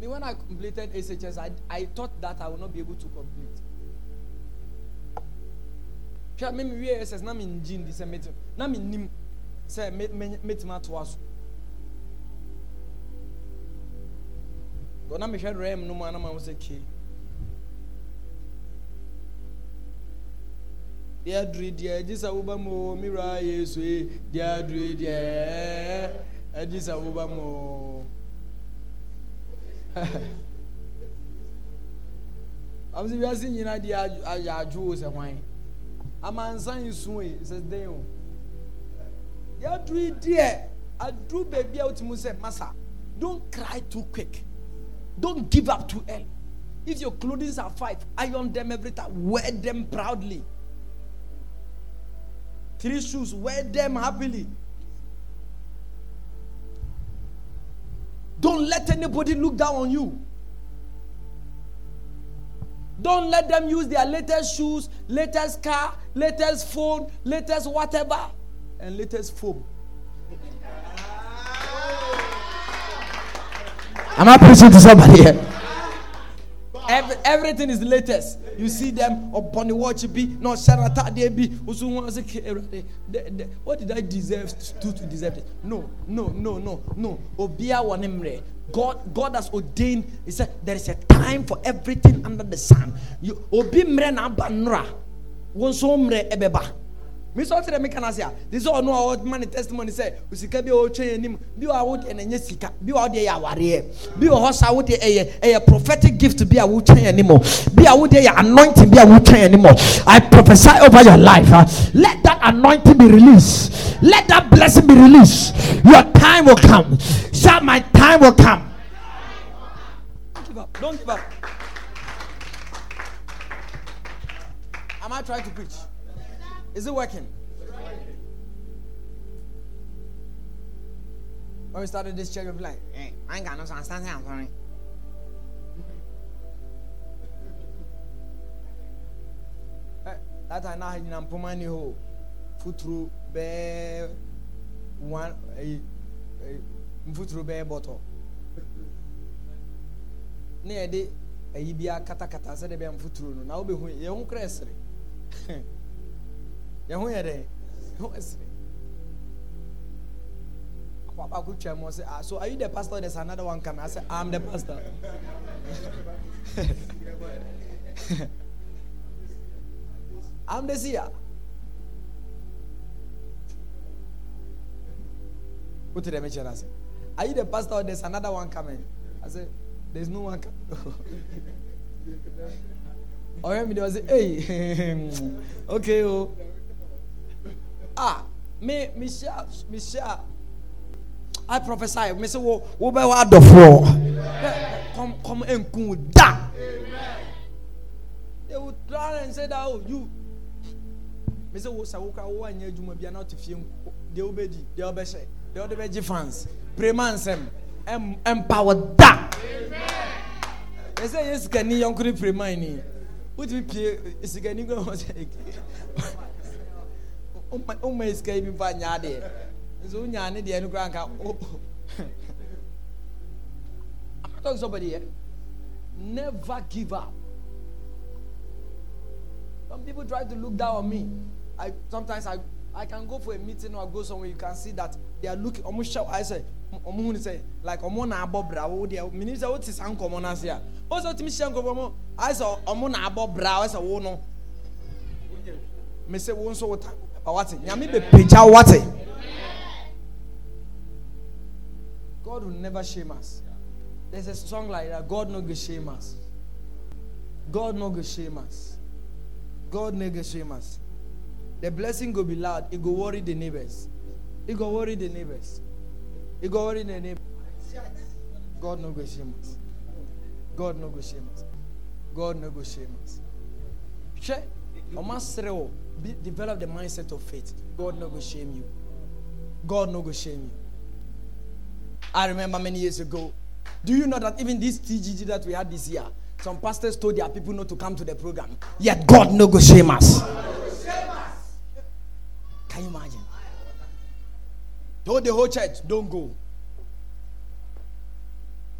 Me when I completed SHS, I, I thought that I would not be able to complete. Hwɛ me me SHS na me ngin di sɛ metim na me nim sɛ metim atoa so. na mehwɛ rɛm no mu a na ma wo sɛ ke deɛ aduru deɛ agye sɛ woba mu me wura yesu e deɛ aduru deɛ agye sɛ woba am sɛ wiase nyina deɛ ayɛ adwo sɛ hwan amansan nsu e sɛ den o deɛ aduru deɛ aduru baabi a wotumi sɛ masa don't cry too quick Don't give up too early. If your clothing are five, iron them every time. Wear them proudly. Three shoes, wear them happily. Don't let anybody look down on you. Don't let them use their latest shoes, latest car, latest phone, latest whatever, and latest foam. Am I preaching to somebody here? Every, everything is latest. You see them upon the watch be no sharata they be usu wọn say "Ke- Awurade, the- the- what did I deserve to do to deserve this no no no no no obia wɔ ne mmerɛ God, God has ordained. He said there is a time for everything under the sun. You obi mmerɛ na aba nnora. Wɔn nso mmerɛ ɛbɛba. Me sọ ti dẹ mi kana se a this is all no our man testimony sẹ osika bi a otwa yẹn nim bi wa awo deɛ na nye sika. Bi wa awo deɛ yɛ awareɛ bi wɔ hɔ sa awo deɛ ɛyɛ ɛyɛ prophetic gift. Bi a wotwa yɛn nim bi a awo deɛ yɛ anointing. Bi a wotwa yɛn nim I prophesy over your life uh, let that anointing be released. Let that blessing be released. Your time will come. Shout my time will come. Don't give up. Don't give up. Am I trying to preach? Is it working? It's working. When we started this church, we were like, hey, I ain't got no sense. Stand here, I'm sorry. that I now had in Ampomani Ho, Futru Bear one eh, eh, a Futru Bear bottle. Near the eh, Abia Katakata said, I'm Futru. Now be who you're *laughs* wobɛhu yɛn ho kora ɛsere yɛn ho yɛ dɛ yɛn ho ɛsere papa ko mu ɔsɛ ah so are you the pastor? There's another one coming. I say i'm the pastor. *laughs* I'm the seer. Go to the mention i say are you the pastor or there's another one coming? I said, there's no one coming. Mi de wọ́n sẹ́ hey *laughs* okay o ah me me share me share. I prophesy me say wo wo bẹ wá dọ̀fọ̀ come come nkun da they will try and say that oh you. Me say wo sa wo kura wo wa nye adwuma bia na ɔte fie nko deɛ wo bɛ di deɛ wo bɛ hyɛ deɛ wo bɛ gye fans. Prema nsɛm ɛm ɛmpawa da ɛsɛ yɛ sikani yɔnko ne prema ni. Wotumi pie sikani kura wɔn sɛ woma sika yi bi mfa nya adeɛ nso wonya ne deɛ no kora nka o- I'm not talking. Never give up. Some people try to look down on me. I sometimes I I can go for a meeting or go somewhere. You can see that they are looking. Almost shout. I say, almost who say like almost na abo bra. Wo dia. Mini say what is uncommon as here. Also timi share uncommon. I say almost na abo bra. I say wo no. Me say wo nso wo ta. What? Nyame be pagya what? God will never shame us. There's a song like that. God no go shame us. God no go shame us. God no go shame us. The blessing go be loud. It go worry the neighbors. It go worry the neighbors. It go worry the neighbors. God no go shame us. God no go shame us. God no go shame us. Hwɛ, be- develop the mindset of faith. God no go shame you. God no go shame you. I remember many years ago. Do you know that even this TGG that we had this year, some pastors told their people not to come to the program. Yet God no go shame us. Can you imagine? Told the whole church, don't go.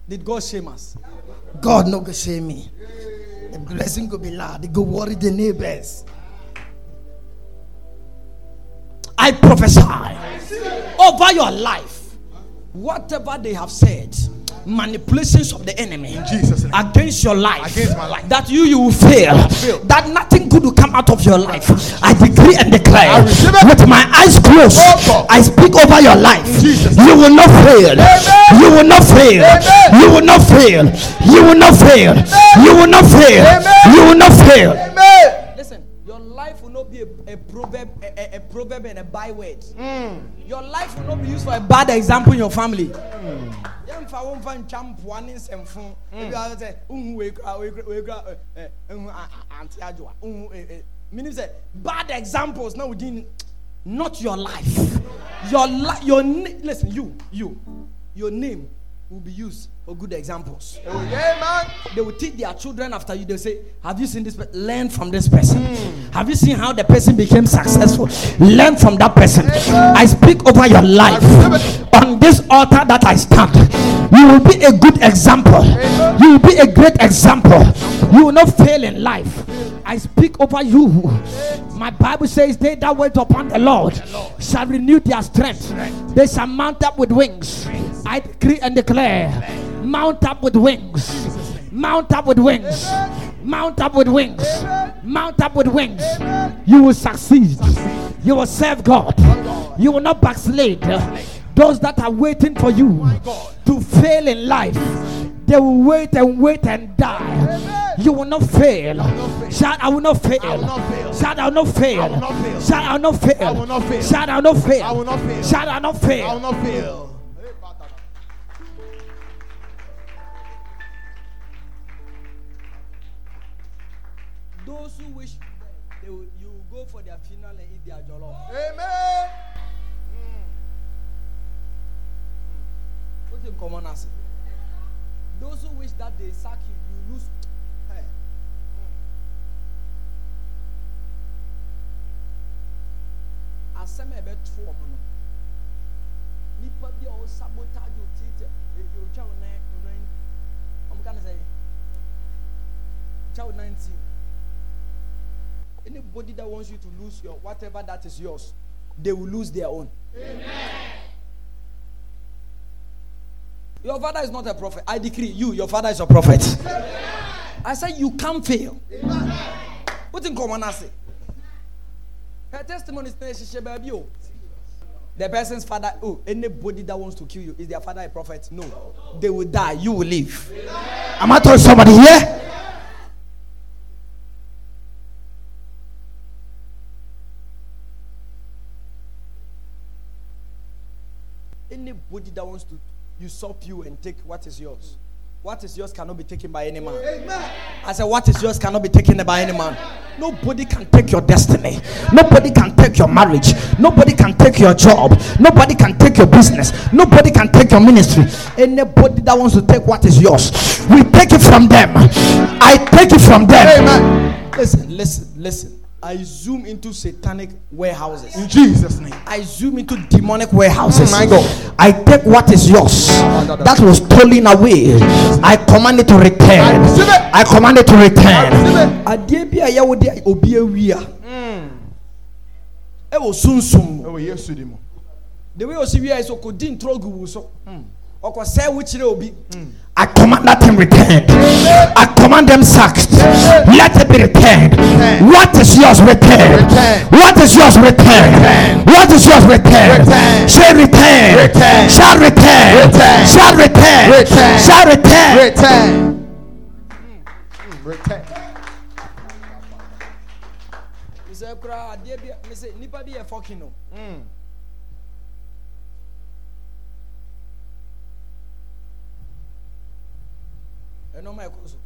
Did God shame us? God no go shame me. The blessing go be loud. They go worry the neighbors. I prophesy over your life. Whatever they have said, manipulations of the enemy against your life, Against my life. that you you will fail, fail. that nothing good will come out of your life. I decree and declare with my eyes closed. Oh, I speak over your life. You will not fail. Amen. You will not fail. Amen. You will not fail. You will not fail. You will not fail. You will not fail. Not be a, a proverb, a, a- proverb and a byword. Your life will not be used for a bad example in your family. Yɛmfa wo mfa ntwa mpoa ne nsɛmfo. Ebi a sɛ nhu wei kura wei kura wei kura ɛ ɛ nhu a- a- ante adwoa. Nhu ɛ ɛ meaning sɛ bad examples na within not your life. Your life your na- listen you you your name will be used for good examples Oh, man. they will teach their children after you. They say, Have you seen this? person? Learn from this person. Have you seen how the person became successful? Learn from that person. I speak over your life. On this altar that I stand, you will be a good example. You will be a great example You will not fail in life. I speak over you. My Bible says, They that wait upon the Lord shall renew their strength. They shall mount up with wings. I decree and declare, mount up with wings. Mount up with wings. Mount up with wings. Mount up with wings. You will succeed. You will serve God. You will not backslide. Those that are waiting for you to fail in life, they will wait and wait and die. You will not fail. Shout, I will not fail. Shout, I will not fail. I will not fail. Shout, I will not fail. I will not fail. Shout, I will not fail. I will not. Shout, I will not fail. Those who wish they will, you will go for their funeral and eat their jollof. Amen. What in common as Those who wish that they sack you, you lose. Hey. Asɛm a ɛbɛto ɔmo no nipa bi a ɔwɔ sabotage otiiti otwa wo nan wo nan ɔmo ka ne sɛ twa wo nineteen anybody that wants you to lose your whatever that is yours they will lose their own. Your father is not a prophet. I decree you, your father is a prophet. I said you can't fail. What in common I say? Her testimony is oh. The person's father, oh, anybody that wants to kill you, is their father a prophet? No. They will die, you will live. Am I telling somebody here? That wants to usurp you and take what is yours. What is yours cannot be taken by any man. I said, What is yours cannot be taken by any man. Nobody can take your destiny. Nobody can take your marriage. Nobody can take your job. Nobody can take your business. Nobody can take your ministry. Anybody that wants to take what is yours, we take it from them. I take it from them. Amen. Listen, listen, listen. I zoom into satanic warehouses. In Jesus' name. I zoom into demonic warehouses. Mm, my God. I take what is yours that was stolen away. I command it to return. I command it to return. receive Adeɛ bi a yɛwɔ de obi awi a ɛwɔ sunsum mu. Oh, yes, to them. The way osi wi a yɛ sɛ ɔkɔdi ntoro gu wo so. Ɔkɔsɛɛ wo kyerɛ obi. I command that thing returned. I command them sacked. Let it be returned. What is yours returned? Return. What is yours returned? What is yours returned? Return. Say return. Return. Shall return. Return. Shall return. Return. Shall return. Return. Mm, Return. Sɛ koraa adeɛ bi a me sɛ nipa bi yɛ fɔkin o. ɛnɔɔma ɛkɔ so.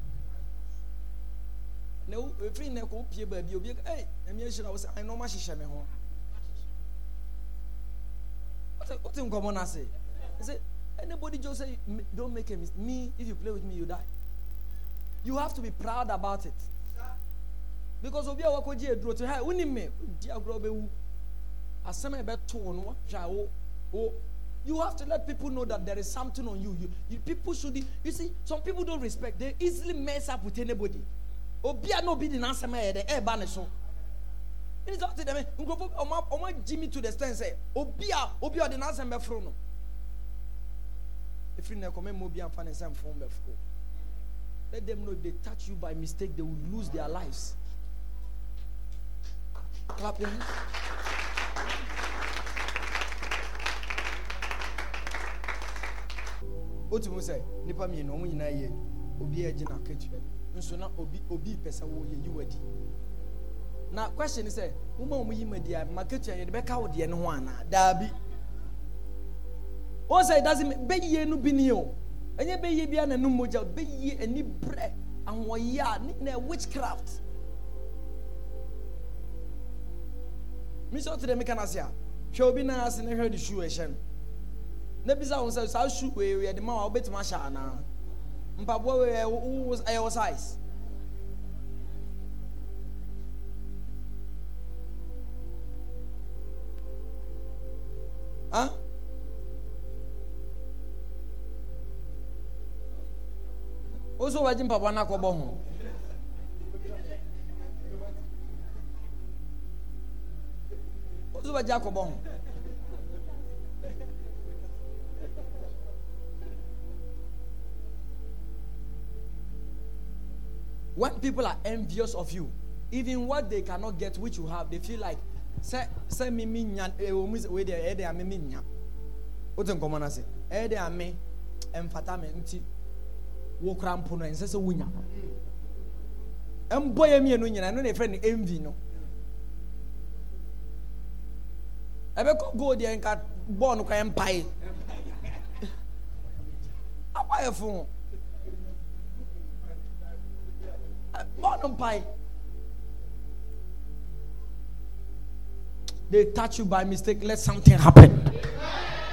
Na efiri na ɛkɔ opie baabi obi ɛy ɛmi ehyira wo sɛ ɛnɔɔma hyehyɛ mi ho. Wote wote nkɔmɔ n'ase ɛsɛ anybody just say "M- don't make a mistake me if you play with me you die. You have to be proud about it. Because obi a wakɔ gye eduro te ha wuni mi di agorɔ bɛ wu asɛm a ɛbɛ to wo no wahwɛ a wo you have to let people know that there is something on you. You, you people should you see some people don't respect they easily mess up with anybody. Obi a na obi di n'asɛm a yɛ dɛ ɛɛba ne so. Ɛni sɛ ɔte dɛmɛ nkurɔfo ɔmo ɔmo agyi mi to the stand sɛ obi a obi a ɔde n'asɛm bɛforo no. Efiri na ɛkɔmɛ mu obi anfa ne nsɛm fon bɛforo. Let them know if they touch you by mistake they will lose their lives. Clap your hands. Otu mu sɛ nipa mmienu ɔmo nyinaa yɛ obi a gyina bi nso na obi obi pɛ sɛ wɔyɛ yi wadi na question sɛ wɔn a wɔn yi ma di a ma ketewa yɛ de bɛka wo deɛ no ho ana daabi. Wɔn sɛ ɛdase mi bɛyie no bi ni o. Ɛnyɛ bɛyie bi a na num mogya bɛyie ani brɛ ahoɔyɛ a ne na witchcraft. Mi sɛ ɔte dɛ mi ka na se a hwɛ obi nan ase ne hwɛ de shoe ɛhyɛ no na bisa wɔn sɛ saa shoe wei yɛ de ma a wobɛtumi ahyɛ anaa? Mpaboa wei ɛyɛ wo ɛyɛ wo size. Ah. ozu wagye mpaboa no akɔbɔ ho? Ozu wagye akɔbɔ ho? When people are envious of you, even what they cannot get, which you have, they feel like, say, say me me nyan, eh, o mise, we de, eh, de ame me nyan. O ten komana se, eh, de ame, emfata me, nti, wo kura mpono, e nse se wunya. E Mbo ye mienu nyina, e no ne friend envy no. Ebe ko go de nka, bɔ no kwa empae. Apa *laughs* ye fun. Bɔɔl no mpae they touch you by mistake let something happen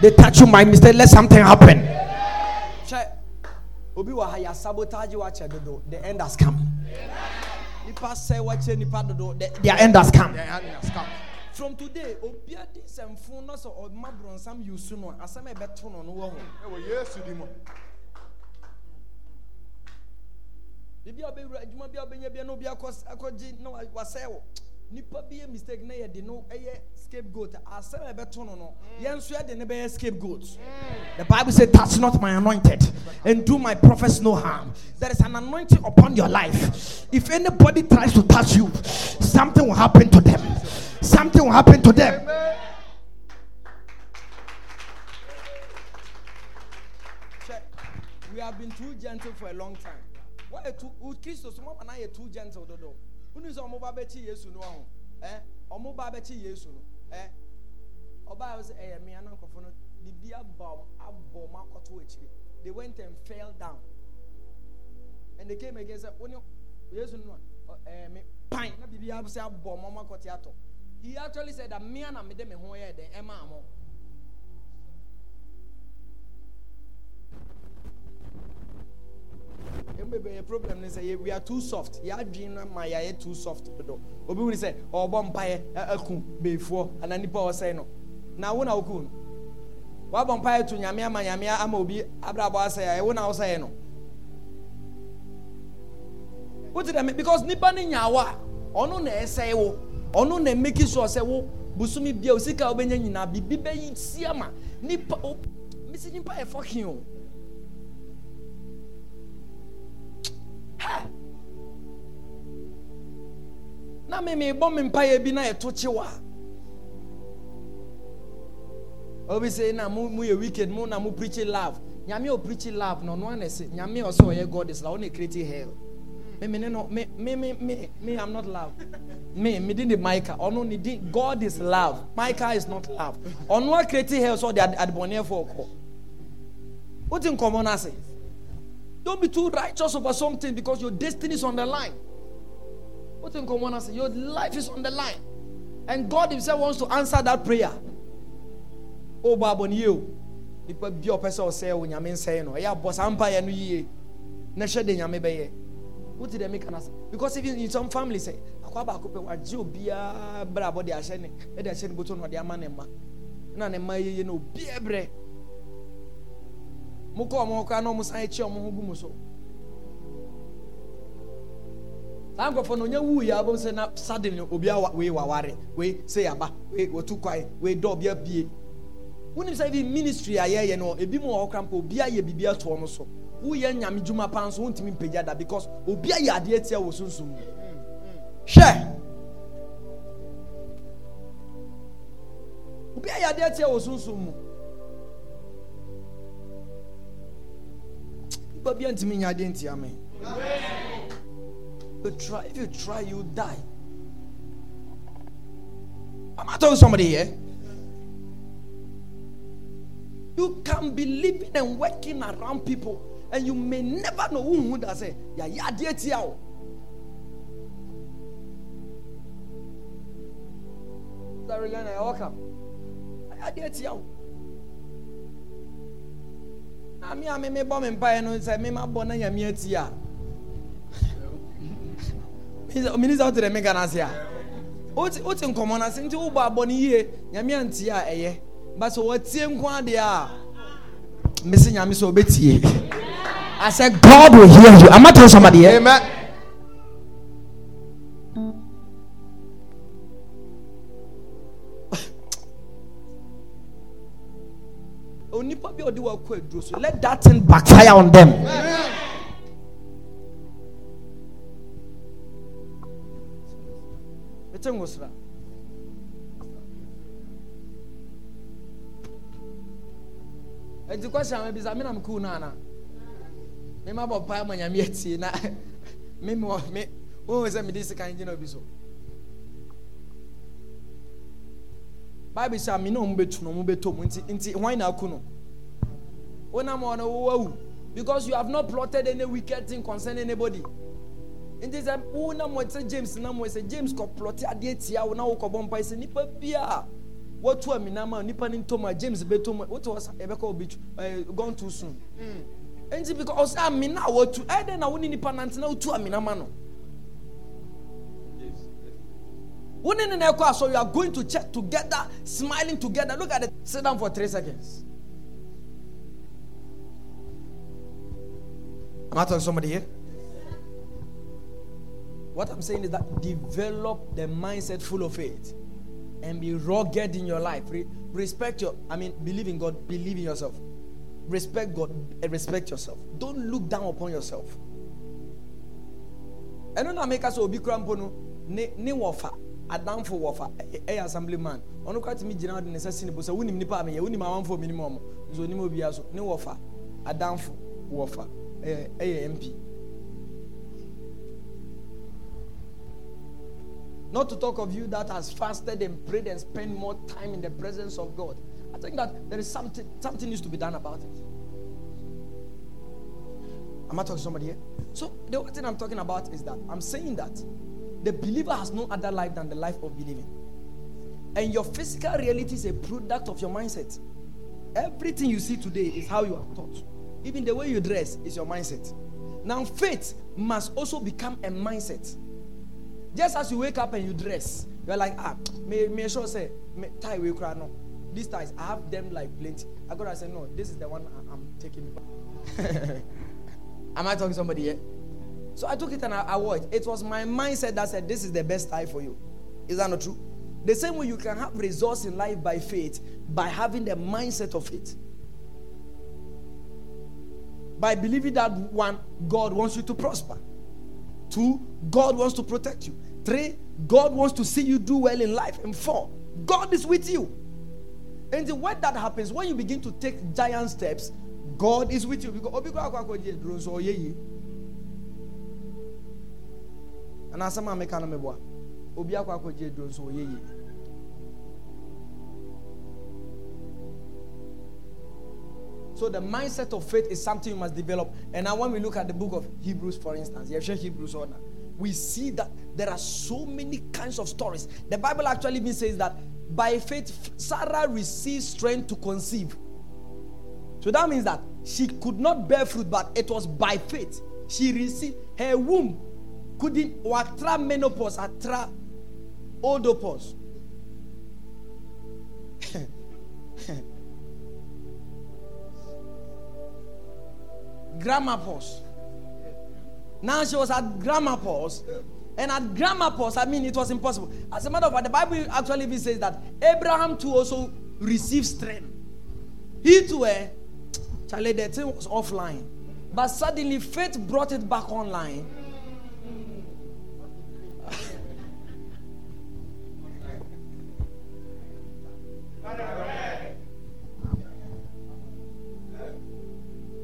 They touch you by mistake, let something happen. hwɛ obi wɔ ha yɛ sabotage wakyɛ dodo the end has come nipa sɛ wakyɛ nipa dodo the Their end has come. The hand has come. from today obia di nsɛmfo na sɛ ɔma borɔnsam yi su no a asɛm ɛbɛto no no wɔ ho Ɛwɔ Yesu di mu. Biribi a ɔbɛwura adwuma bi a ɔbɛnya bia na obi akɔ akɔgye na wa- wasɛe wo nipa bi yɛ mistake na yɛde no ɛyɛ scapegoat asɛm a ɛbɛto no no mm. yɛn nso yɛde ne bɛyɛ scapegoat mm. The Bible says, Touch not my anointed and do my prophets no harm. There is an anointing upon your life. If anybody tries to touch you, something will happen to them. Something will happen to them. We have been too gentle for a long time. Why are too Christo so mama na yɛ too gentle dodo. Wonu sɛ ɔmo ba bɛkyi Yesu no ho. Eh? Ɔmo ba bɛkyi Yesu no. Eh? Ɔbaa yɛ sɛ ɛyɛ mmea na nkɔfo no bibi aba ɔmo abɔ ɔmo akɔto akyire. They went and fell down. And they came again sɛ wɔne Yesu no ɛɛ me pan na bibi abɔ ɔmo akɔte atɔ. He actually said that mmea na mede me ho yɛ dɛ ɛmaa mo. emebe yɛ problem ne sɛ we are too soft. Yɛadwene no ma yɛayɛ too soft. Do uh, obi wuri sɛ ɔbɔ mpaeɛ aku beefoɔ ana nipa ɔsɛe no. Na wo na woku no. Wabɔ mpaeɛ to nyame ama nyame ama obi abrabɔ asɛe a ɛwo na wosɛe no. Wote dɛ because nipa no nyawo ɔno na ɛsɛe wo ɔno na mmeki sure sɛ wo bosomi bia osika wobɛnya nyinaa biribi bɛyi si ama. Nipa mesi nipa e ɛfɔkin o. na me mebɔ me mpaeɛ bi na ɛto kyewa obi sɛ na mo mo yɛ wicked mo na mo preach love. Nyame o preach love na ɔno ana ɛsɛ nyame ɔsɛ ɔyɛ god is love ɔna create hell. Me me no me me me me me i'm not love. Me me di ne micah ɔno ne di god is love. Micah is not love. Ɔno a create hell sɛ ɔde adebɔneɛfo ɔkɔ wote nkɔmmɔ no ase don't be too righteous over something because your destiny is on the line what in I say? Your life is on the line. And God Himself wants to answer that prayer. Oh, Babon, you. Nipa bi ɔpɛ sɛ ɔsɛe wo nyame nsɛe no ɛyɛ abɔ saa mpaeɛ no yie na hyɛ de nyame bɛyɛ wote dɛ meka no ase because even in some family sɛ eh, akwa baako pɛ wagye obiaa berɛ a bɔde ahyɛ ne ɛde ahyɛ bɔtɔ na ɔde ama ne na ne mma yeye na obiaa berɛ muka ọmụhụ ka na ọmụsa echi ọmụhụ gu muso saa nkwafọ na onye wu ya abụ na sadin obi awa wee wawarị wee sị ya ba wee kwae wee dọọ bịa bie. Wunim sị ebi ministri a yɛ yɛ no ebi mu wɔ kora mpa obi ayɛ biribi atoɔ no so. Woyɛ nyame dwuma pa nso wontumi mpagya da because obi ayɛ adeɛ tia wɔ sunsun. Mu hwɛ obi ayɛ adeɛ tia wɔ sunsun mu. Bi a ntumi nya adeɛ ntia me You try, if you try, you die. Am I telling somebody here? You can be living and working around people, and you may never know who would say, Yeah, yeah, dear. Sorry, Lena, welcome. Yeah, dear. na mi a mi mi bɔ mi mpaeɛ no sɛ mi ma bɔ na nyami eti a. Minisa o ti dɛ mi ka se a? O ti nkɔmɔ na se nti o bɔ abɔ ni yie nyami a nti a ɛyɛ. Baso wɔtie nko adeɛ a mbese nyami sɛ o bɛ tie i said god will hear you. Am i telling somebody here. Amen. onipa bi a ɔde wakɔ aduro so let that thing backfire on them. Amen. ɛte nwosra ɛnti kɔhyɛ ama bisa me nam kuu no ana mema bɔ paa ma nyame atie na meme *laughs* me wohu sɛ mede sika ngyina bi so bible sɛ amene ah, ɔmo bɛtu no ɔmo bɛtɔ mu nti nti hwan na aku no? Wonam hɔ no wowawu because you have not plotted any wicked thing concerning anybody. Nti sɛ wonam hɔ sɛ james nam hɔ sɛ james kɔplɔte adeɛ tia wo na wokɔbɔ mpae sɛ nipa bia. Watu aminam a nipa ne ntɔm a james bɛtɔ mu wote hɔ sa yɛbɛkɔ ɛɛ gone too soon. Mm. Nti because ah, amena eh, a watu ɛyɛ dɛ na wo ne nipa nante na wotu aminam ano. Aso you are going to church together smiling together look at it sit down for three seconds. Am I talking to somebody here? What I'm saying is that develop the mindset full of faith and be rugged in your life. Re- respect your, I mean, believe in God, believe in yourself. Respect God and respect yourself. Don't look down upon yourself. ɛno na meka sɛ obi kora mpo no ne ne adamfo wɔfa. Ɛyɛ assembly man ɔno kora tumi gyina ɔde ne nsa si ne bo sɛ wonim nipa a meyɛ? Wonim amanfo menim ɔmo nso onim obia so. Ne wɔfa. Adamfo wɔfa. Ɛyɛ ɛyɛ mp Not to talk of you that has fasted and prayed and spent more time in the presence of God. I think that there is something something needs to be done about it. Am I talking to somebody here? So the one thing I'm talking about is that I'm saying that the believer has no other life than the life of believing. And your physical reality is a product of your mindset. Everything you see today is how you are taught. Even the way you dress is your mindset. Now, faith must also become a mindset. Just as you wake up and you dress, you're like, ah, may, may sure say, may, tie we cry no. These ties, I have them like plenty. I gotta say, no, this is the one I, am taking. *laughs* Am I talking to somebody here? So I took it and I, I wore it. It was my mindset that said, this is the best tie for you. Is that not true? The same way you can have results in life by faith, by having the mindset of it. By believing that one, God wants you to prosper. Two, God wants to protect you. Three, God wants to see you do well in life. And four, God is with you. And the when that happens, when you begin to take giant steps, God is with you. Because And asama me kana me boa. Obi akwa kwa je drone so ye ye. So the mindset of faith is something you must develop. And now when we look at the book of Hebrews, for instance, you Hebrews that, we see that there are so many kinds of stories. The Bible actually even says that by faith, Sarah received strength to conceive. So that means that she could not bear fruit, but it was by faith. She received her womb couldn't or atra menopause, atra oldopause. *laughs* Grammar-pause. Now she was at grammar-pause. And at grammar-pause, I mean, it was impossible. As a matter of fact, the Bible actually even says that Abraham too also received strength. He too, eh, Charlie, the thing was offline. But suddenly faith brought it back online.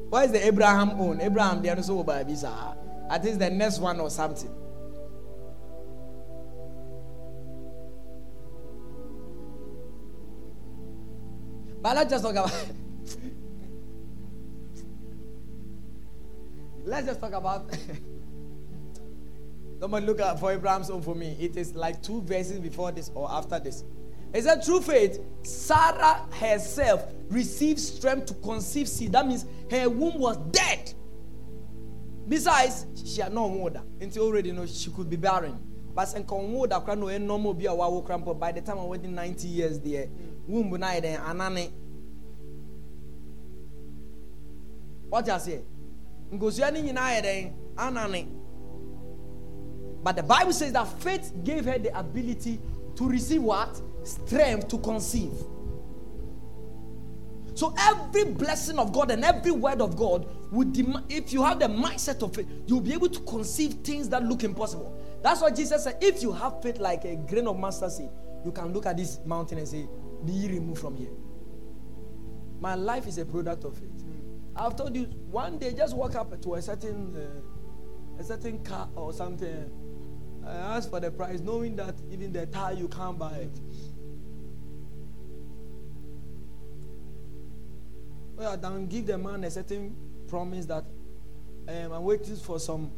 What is the Abraham own? Abraham, they are so baby, sir. I think the next one or something. But let's just talk about. *laughs* let's just talk about. *laughs* Someone look at for Abraham's own for me. It is like two verses before this or after this. It said, through faith, Sarah herself received strength to conceive seed. That means her womb was dead. Besides, she had no water. Until already know she could be barren. But sen kon water kra no eh, normal bi a wawo krampo by the time I was 90 years there. Womb na then anane. What you say? Ngosua ni nyina then anane. But the Bible says that faith gave her the ability to receive what? Strength to conceive. So every blessing of God and every word of God would demand, if you have the mindset of faith, you'll be able to conceive things that look impossible. That's what Jesus said. If you have faith like a grain of mustard seed, you can look at this mountain and say, Be removed from here. My life is a product of faith. I've told you one day, just walk up to a certain uh, a certain car or something. I ask for the price, knowing that even the tire you can't buy it. Well, then give the man a certain promise that um, I'm waiting for some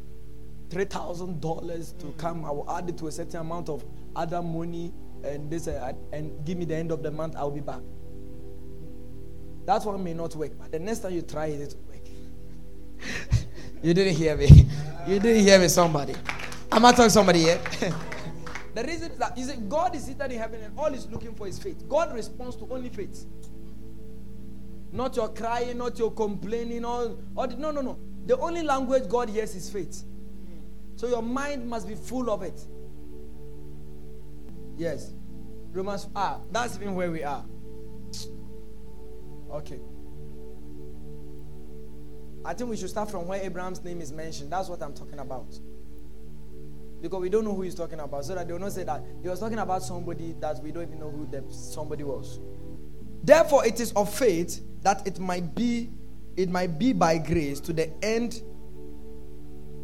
three thousand dollars to come. I will add it to a certain amount of other money, and this uh, and give me the end of the month. I will be back. That one may not work, but the next time you try it, it will work. *laughs* you didn't hear me. You didn't hear me, somebody. I'm not talking somebody here. *laughs* the reason is that you see, God is seated in heaven, and all He's looking for is faith. God responds to only faith. Not your crying, not your complaining, or, or no, no, no. The only language God hears is faith. So your mind must be full of it. Yes. Romans, ah, that's even where we are. Okay. I think we should start from where Abraham's name is mentioned. That's what I'm talking about. Because we don't know who he's talking about, so that they will not say that he was talking about somebody that we don't even know who the somebody was. Therefore, it is of faith that it might be, it might be by grace to the end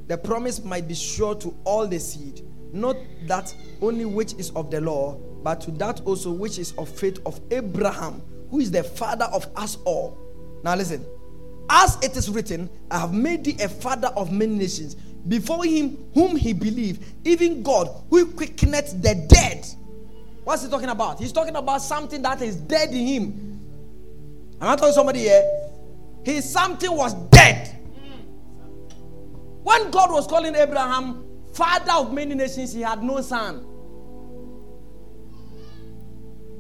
the promise might be sure to all the seed, not that only which is of the law, but to that also which is of faith of Abraham, who is the father of us all. Now listen. As it is written, I have made thee a father of many nations. Before him whom he believed, even God who quickeneth the dead. What's he talking about? He's talking about something that is dead in him. Am I talking somebody here? His something was dead. When God was calling Abraham father of many nations, he had no son.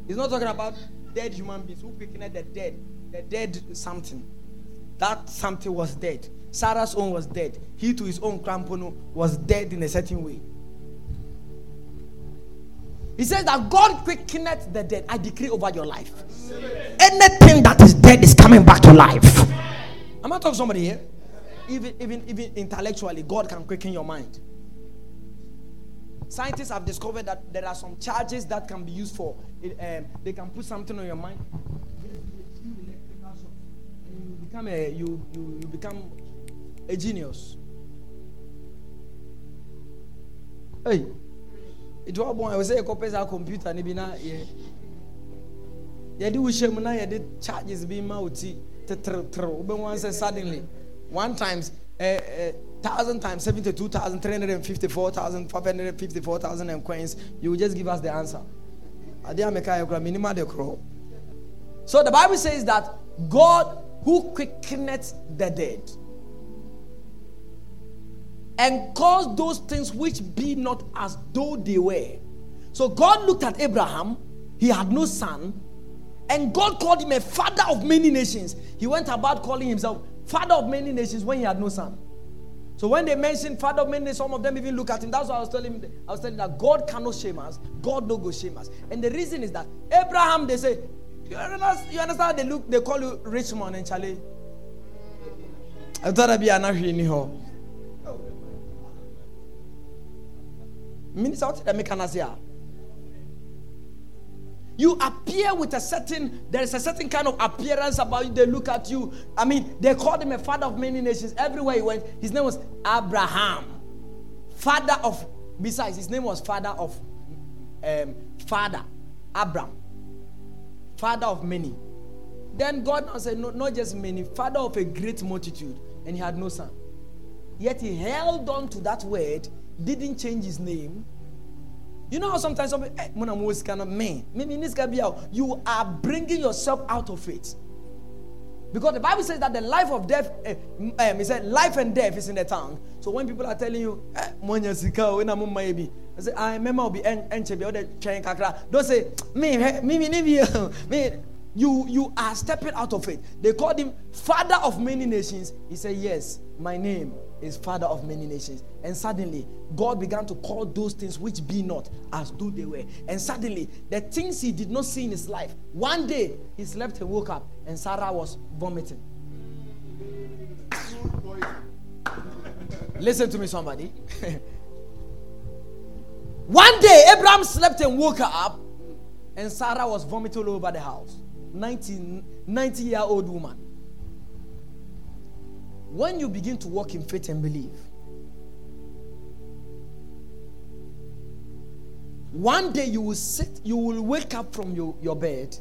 He's not talking about dead human beings who picking at the dead, the dead something. That something was dead. Sarah's own was dead. He to his own crampono was dead in a certain way. He says that God quickeneth the dead. I decree over your life. Anything that is dead is coming back to life. Am I talking to somebody here? Even, even, even intellectually, God can quicken your mind. Scientists have discovered that there are some charges that can be used for. Um, they can put something on your mind. You become a you, you, you become a genius. Hey, it was born. I was say a copy a computer. Ni bina ye. Yadi wishe muna yadi charges be mauti. Tetr tr. Ube one say suddenly. One times, uh, uh, thousand times seventy-two thousand three hundred and fifty-four thousand five hundred fifty-four thousand and coins. You will just give us the answer. So the Bible says that God who quickeneth the dead and cause those things which be not as though they were. So God looked at Abraham, he had no son, and God called him a father of many nations. He went about calling himself father of many nations when he had no son. So when they mention father of many some of them even look at him. That's why I was telling him. I was telling that God cannot shame us. God no go shame us. And the reason is that Abraham, they say, you understand? You understand? They look, they call you Richmond and Charlie. I thought I'd be an Minister, what did I you appear with a certain, there is a certain kind of appearance about you. They look at you. I mean, they called him a father of many nations. Everywhere he went, his name was Abraham. Father of, besides, his name was father of, um, father, Abram. Father of many. Then God said, no, not just many, father of a great multitude. And he had no son. Yet he held on to that word, didn't change his name, you know how sometimes somebody, hey, eh, man. You are bringing yourself out of it. Because the Bible says that the life of death, uh, um, it said life and death is in the tongue. So when people are telling you, eh, I say, I remember I'll be. Don't say, me, me, me, *laughs* me. you you are stepping out of it. They called him father of many nations. He said, Yes, my name is father of many nations. And suddenly, God began to call those things which be not as though they were. And suddenly, the things he did not see in his life, one day he slept and woke up, and Sarah was vomiting. Listen to me, somebody. *laughs* one day, Abraham slept and woke up, and Sarah was vomiting all over the house. 90, 90 year old woman. When you begin to walk in faith and believe, one day you will sit, you will wake up from your, your bed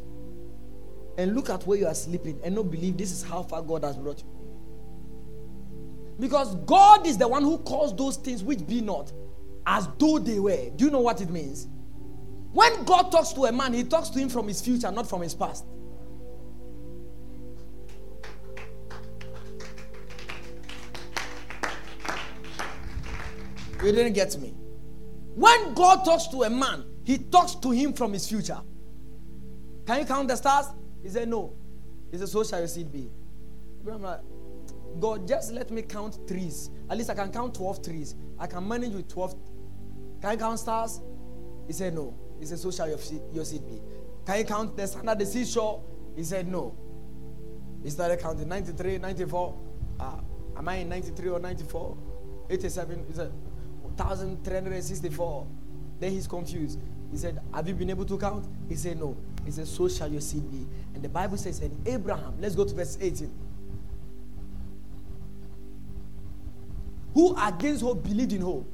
and look at where you are sleeping and not believe this is how far God has brought you. Because God is the one who calls those things which be not as though they were. Do you know what it means? When God talks to a man, he talks to him from his future, not from his past. You didn't get me. When God talks to a man, he talks to him from his future. Can you count the stars? He said, No. He said, So shall your seed be. I'm like, God, just let me count trees. At least I can count 12 trees. I can manage with 12. Can you count stars? He said, No. He said, So shall your seed, your seed be. Can you count the sand at the seashore? He said, No. He started counting 93, 94. Uh, am I in 93 or 94? 87. He said, 1364. Then he's confused. He said, Have you been able to count? He said, No. He said, So shall your seed be. And the Bible says, And Abraham, let's go to verse 18. Who against hope believed in hope,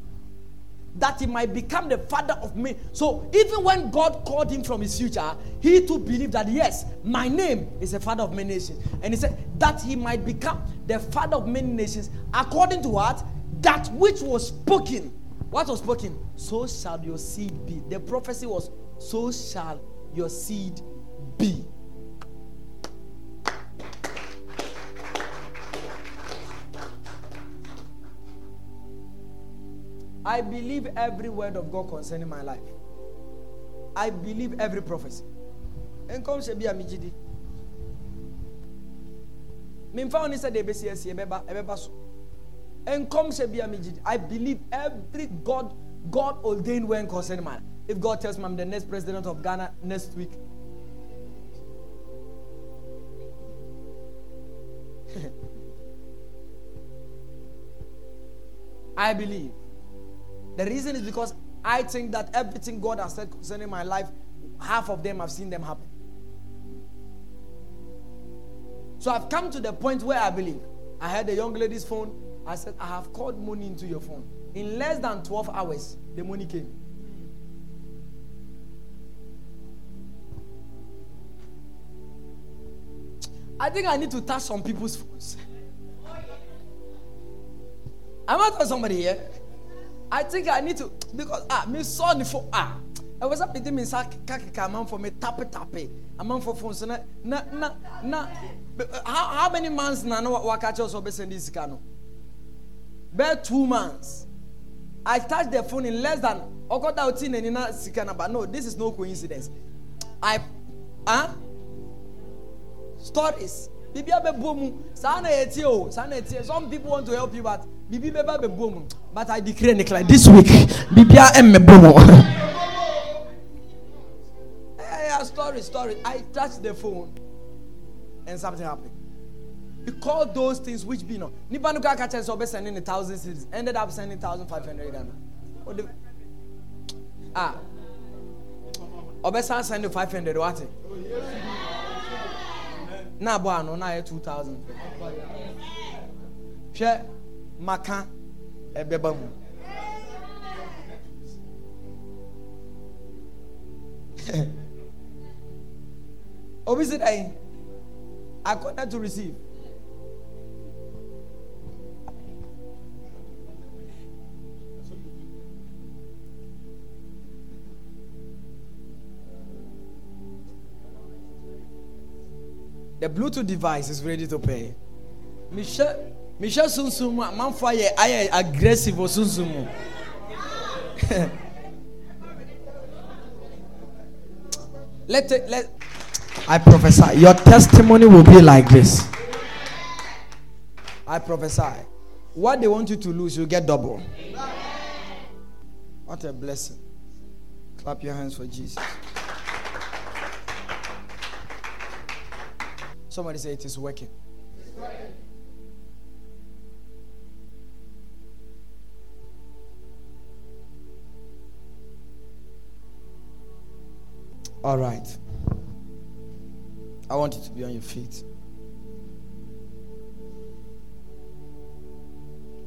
that he might become the father of men. So even when God called him from his future, he too believed that yes, my name is the father of many nations. And he said that he might become the father of many nations according to what? That which was spoken. What was spoken? So shall your seed be. The prophecy was, so shall your seed be. I believe every word of God concerning my life. I believe every prophecy. And come. Mimfa oni esi ebeba ebeba so. And come I believe every God God ordained when concerning man. If God tells me I'm the next president of Ghana next week. *laughs* I believe. The reason is because I think that everything God has said concerning my life, half of them I've seen them happen. So I've come to the point where I believe. I had a young lady's phone I said, I have called money into your phone. In less than 12 hours, the money came. I think I need to touch some people's phones. I'm telling somebody here. I think I need to because ah me the phone ah. I was up with me kaka man for me tap tap. A man for phone so na na na na. How, how many months na no waka cho so be send this no? Bare two months. I touched the phone in less than Okota Otin and Nina Sikana, but no, this is no coincidence. I huh? Stories. Bibi abe boom. Sana eti o. Sana eti. Some people want to help you, but bibi beba be boom. But I declare Nicola this week. Bibi em me boom. Yeah, story, story. I touched the phone, and something happened. He called those things which be not. Nipa no kaka chen so be sending a thousand cedis. Ended up sending thousand five hundred Ghana. What the ah. Obesan send five hundred what? Na bo ano na two thousand. Hwɛ maka ɛbɛba mu. *laughs* Obi sɛ dɛ according to receive. The Bluetooth device is ready to pay. Michelle, Michelle Sunsum, man for I aggressive or Sunsum. *laughs* let let I prophesy. Your testimony will be like this. I prophesy. What they want you to lose, you get double. What a blessing. Clap your hands for Jesus. Somebody say it is working. All right. I want you to be on your feet.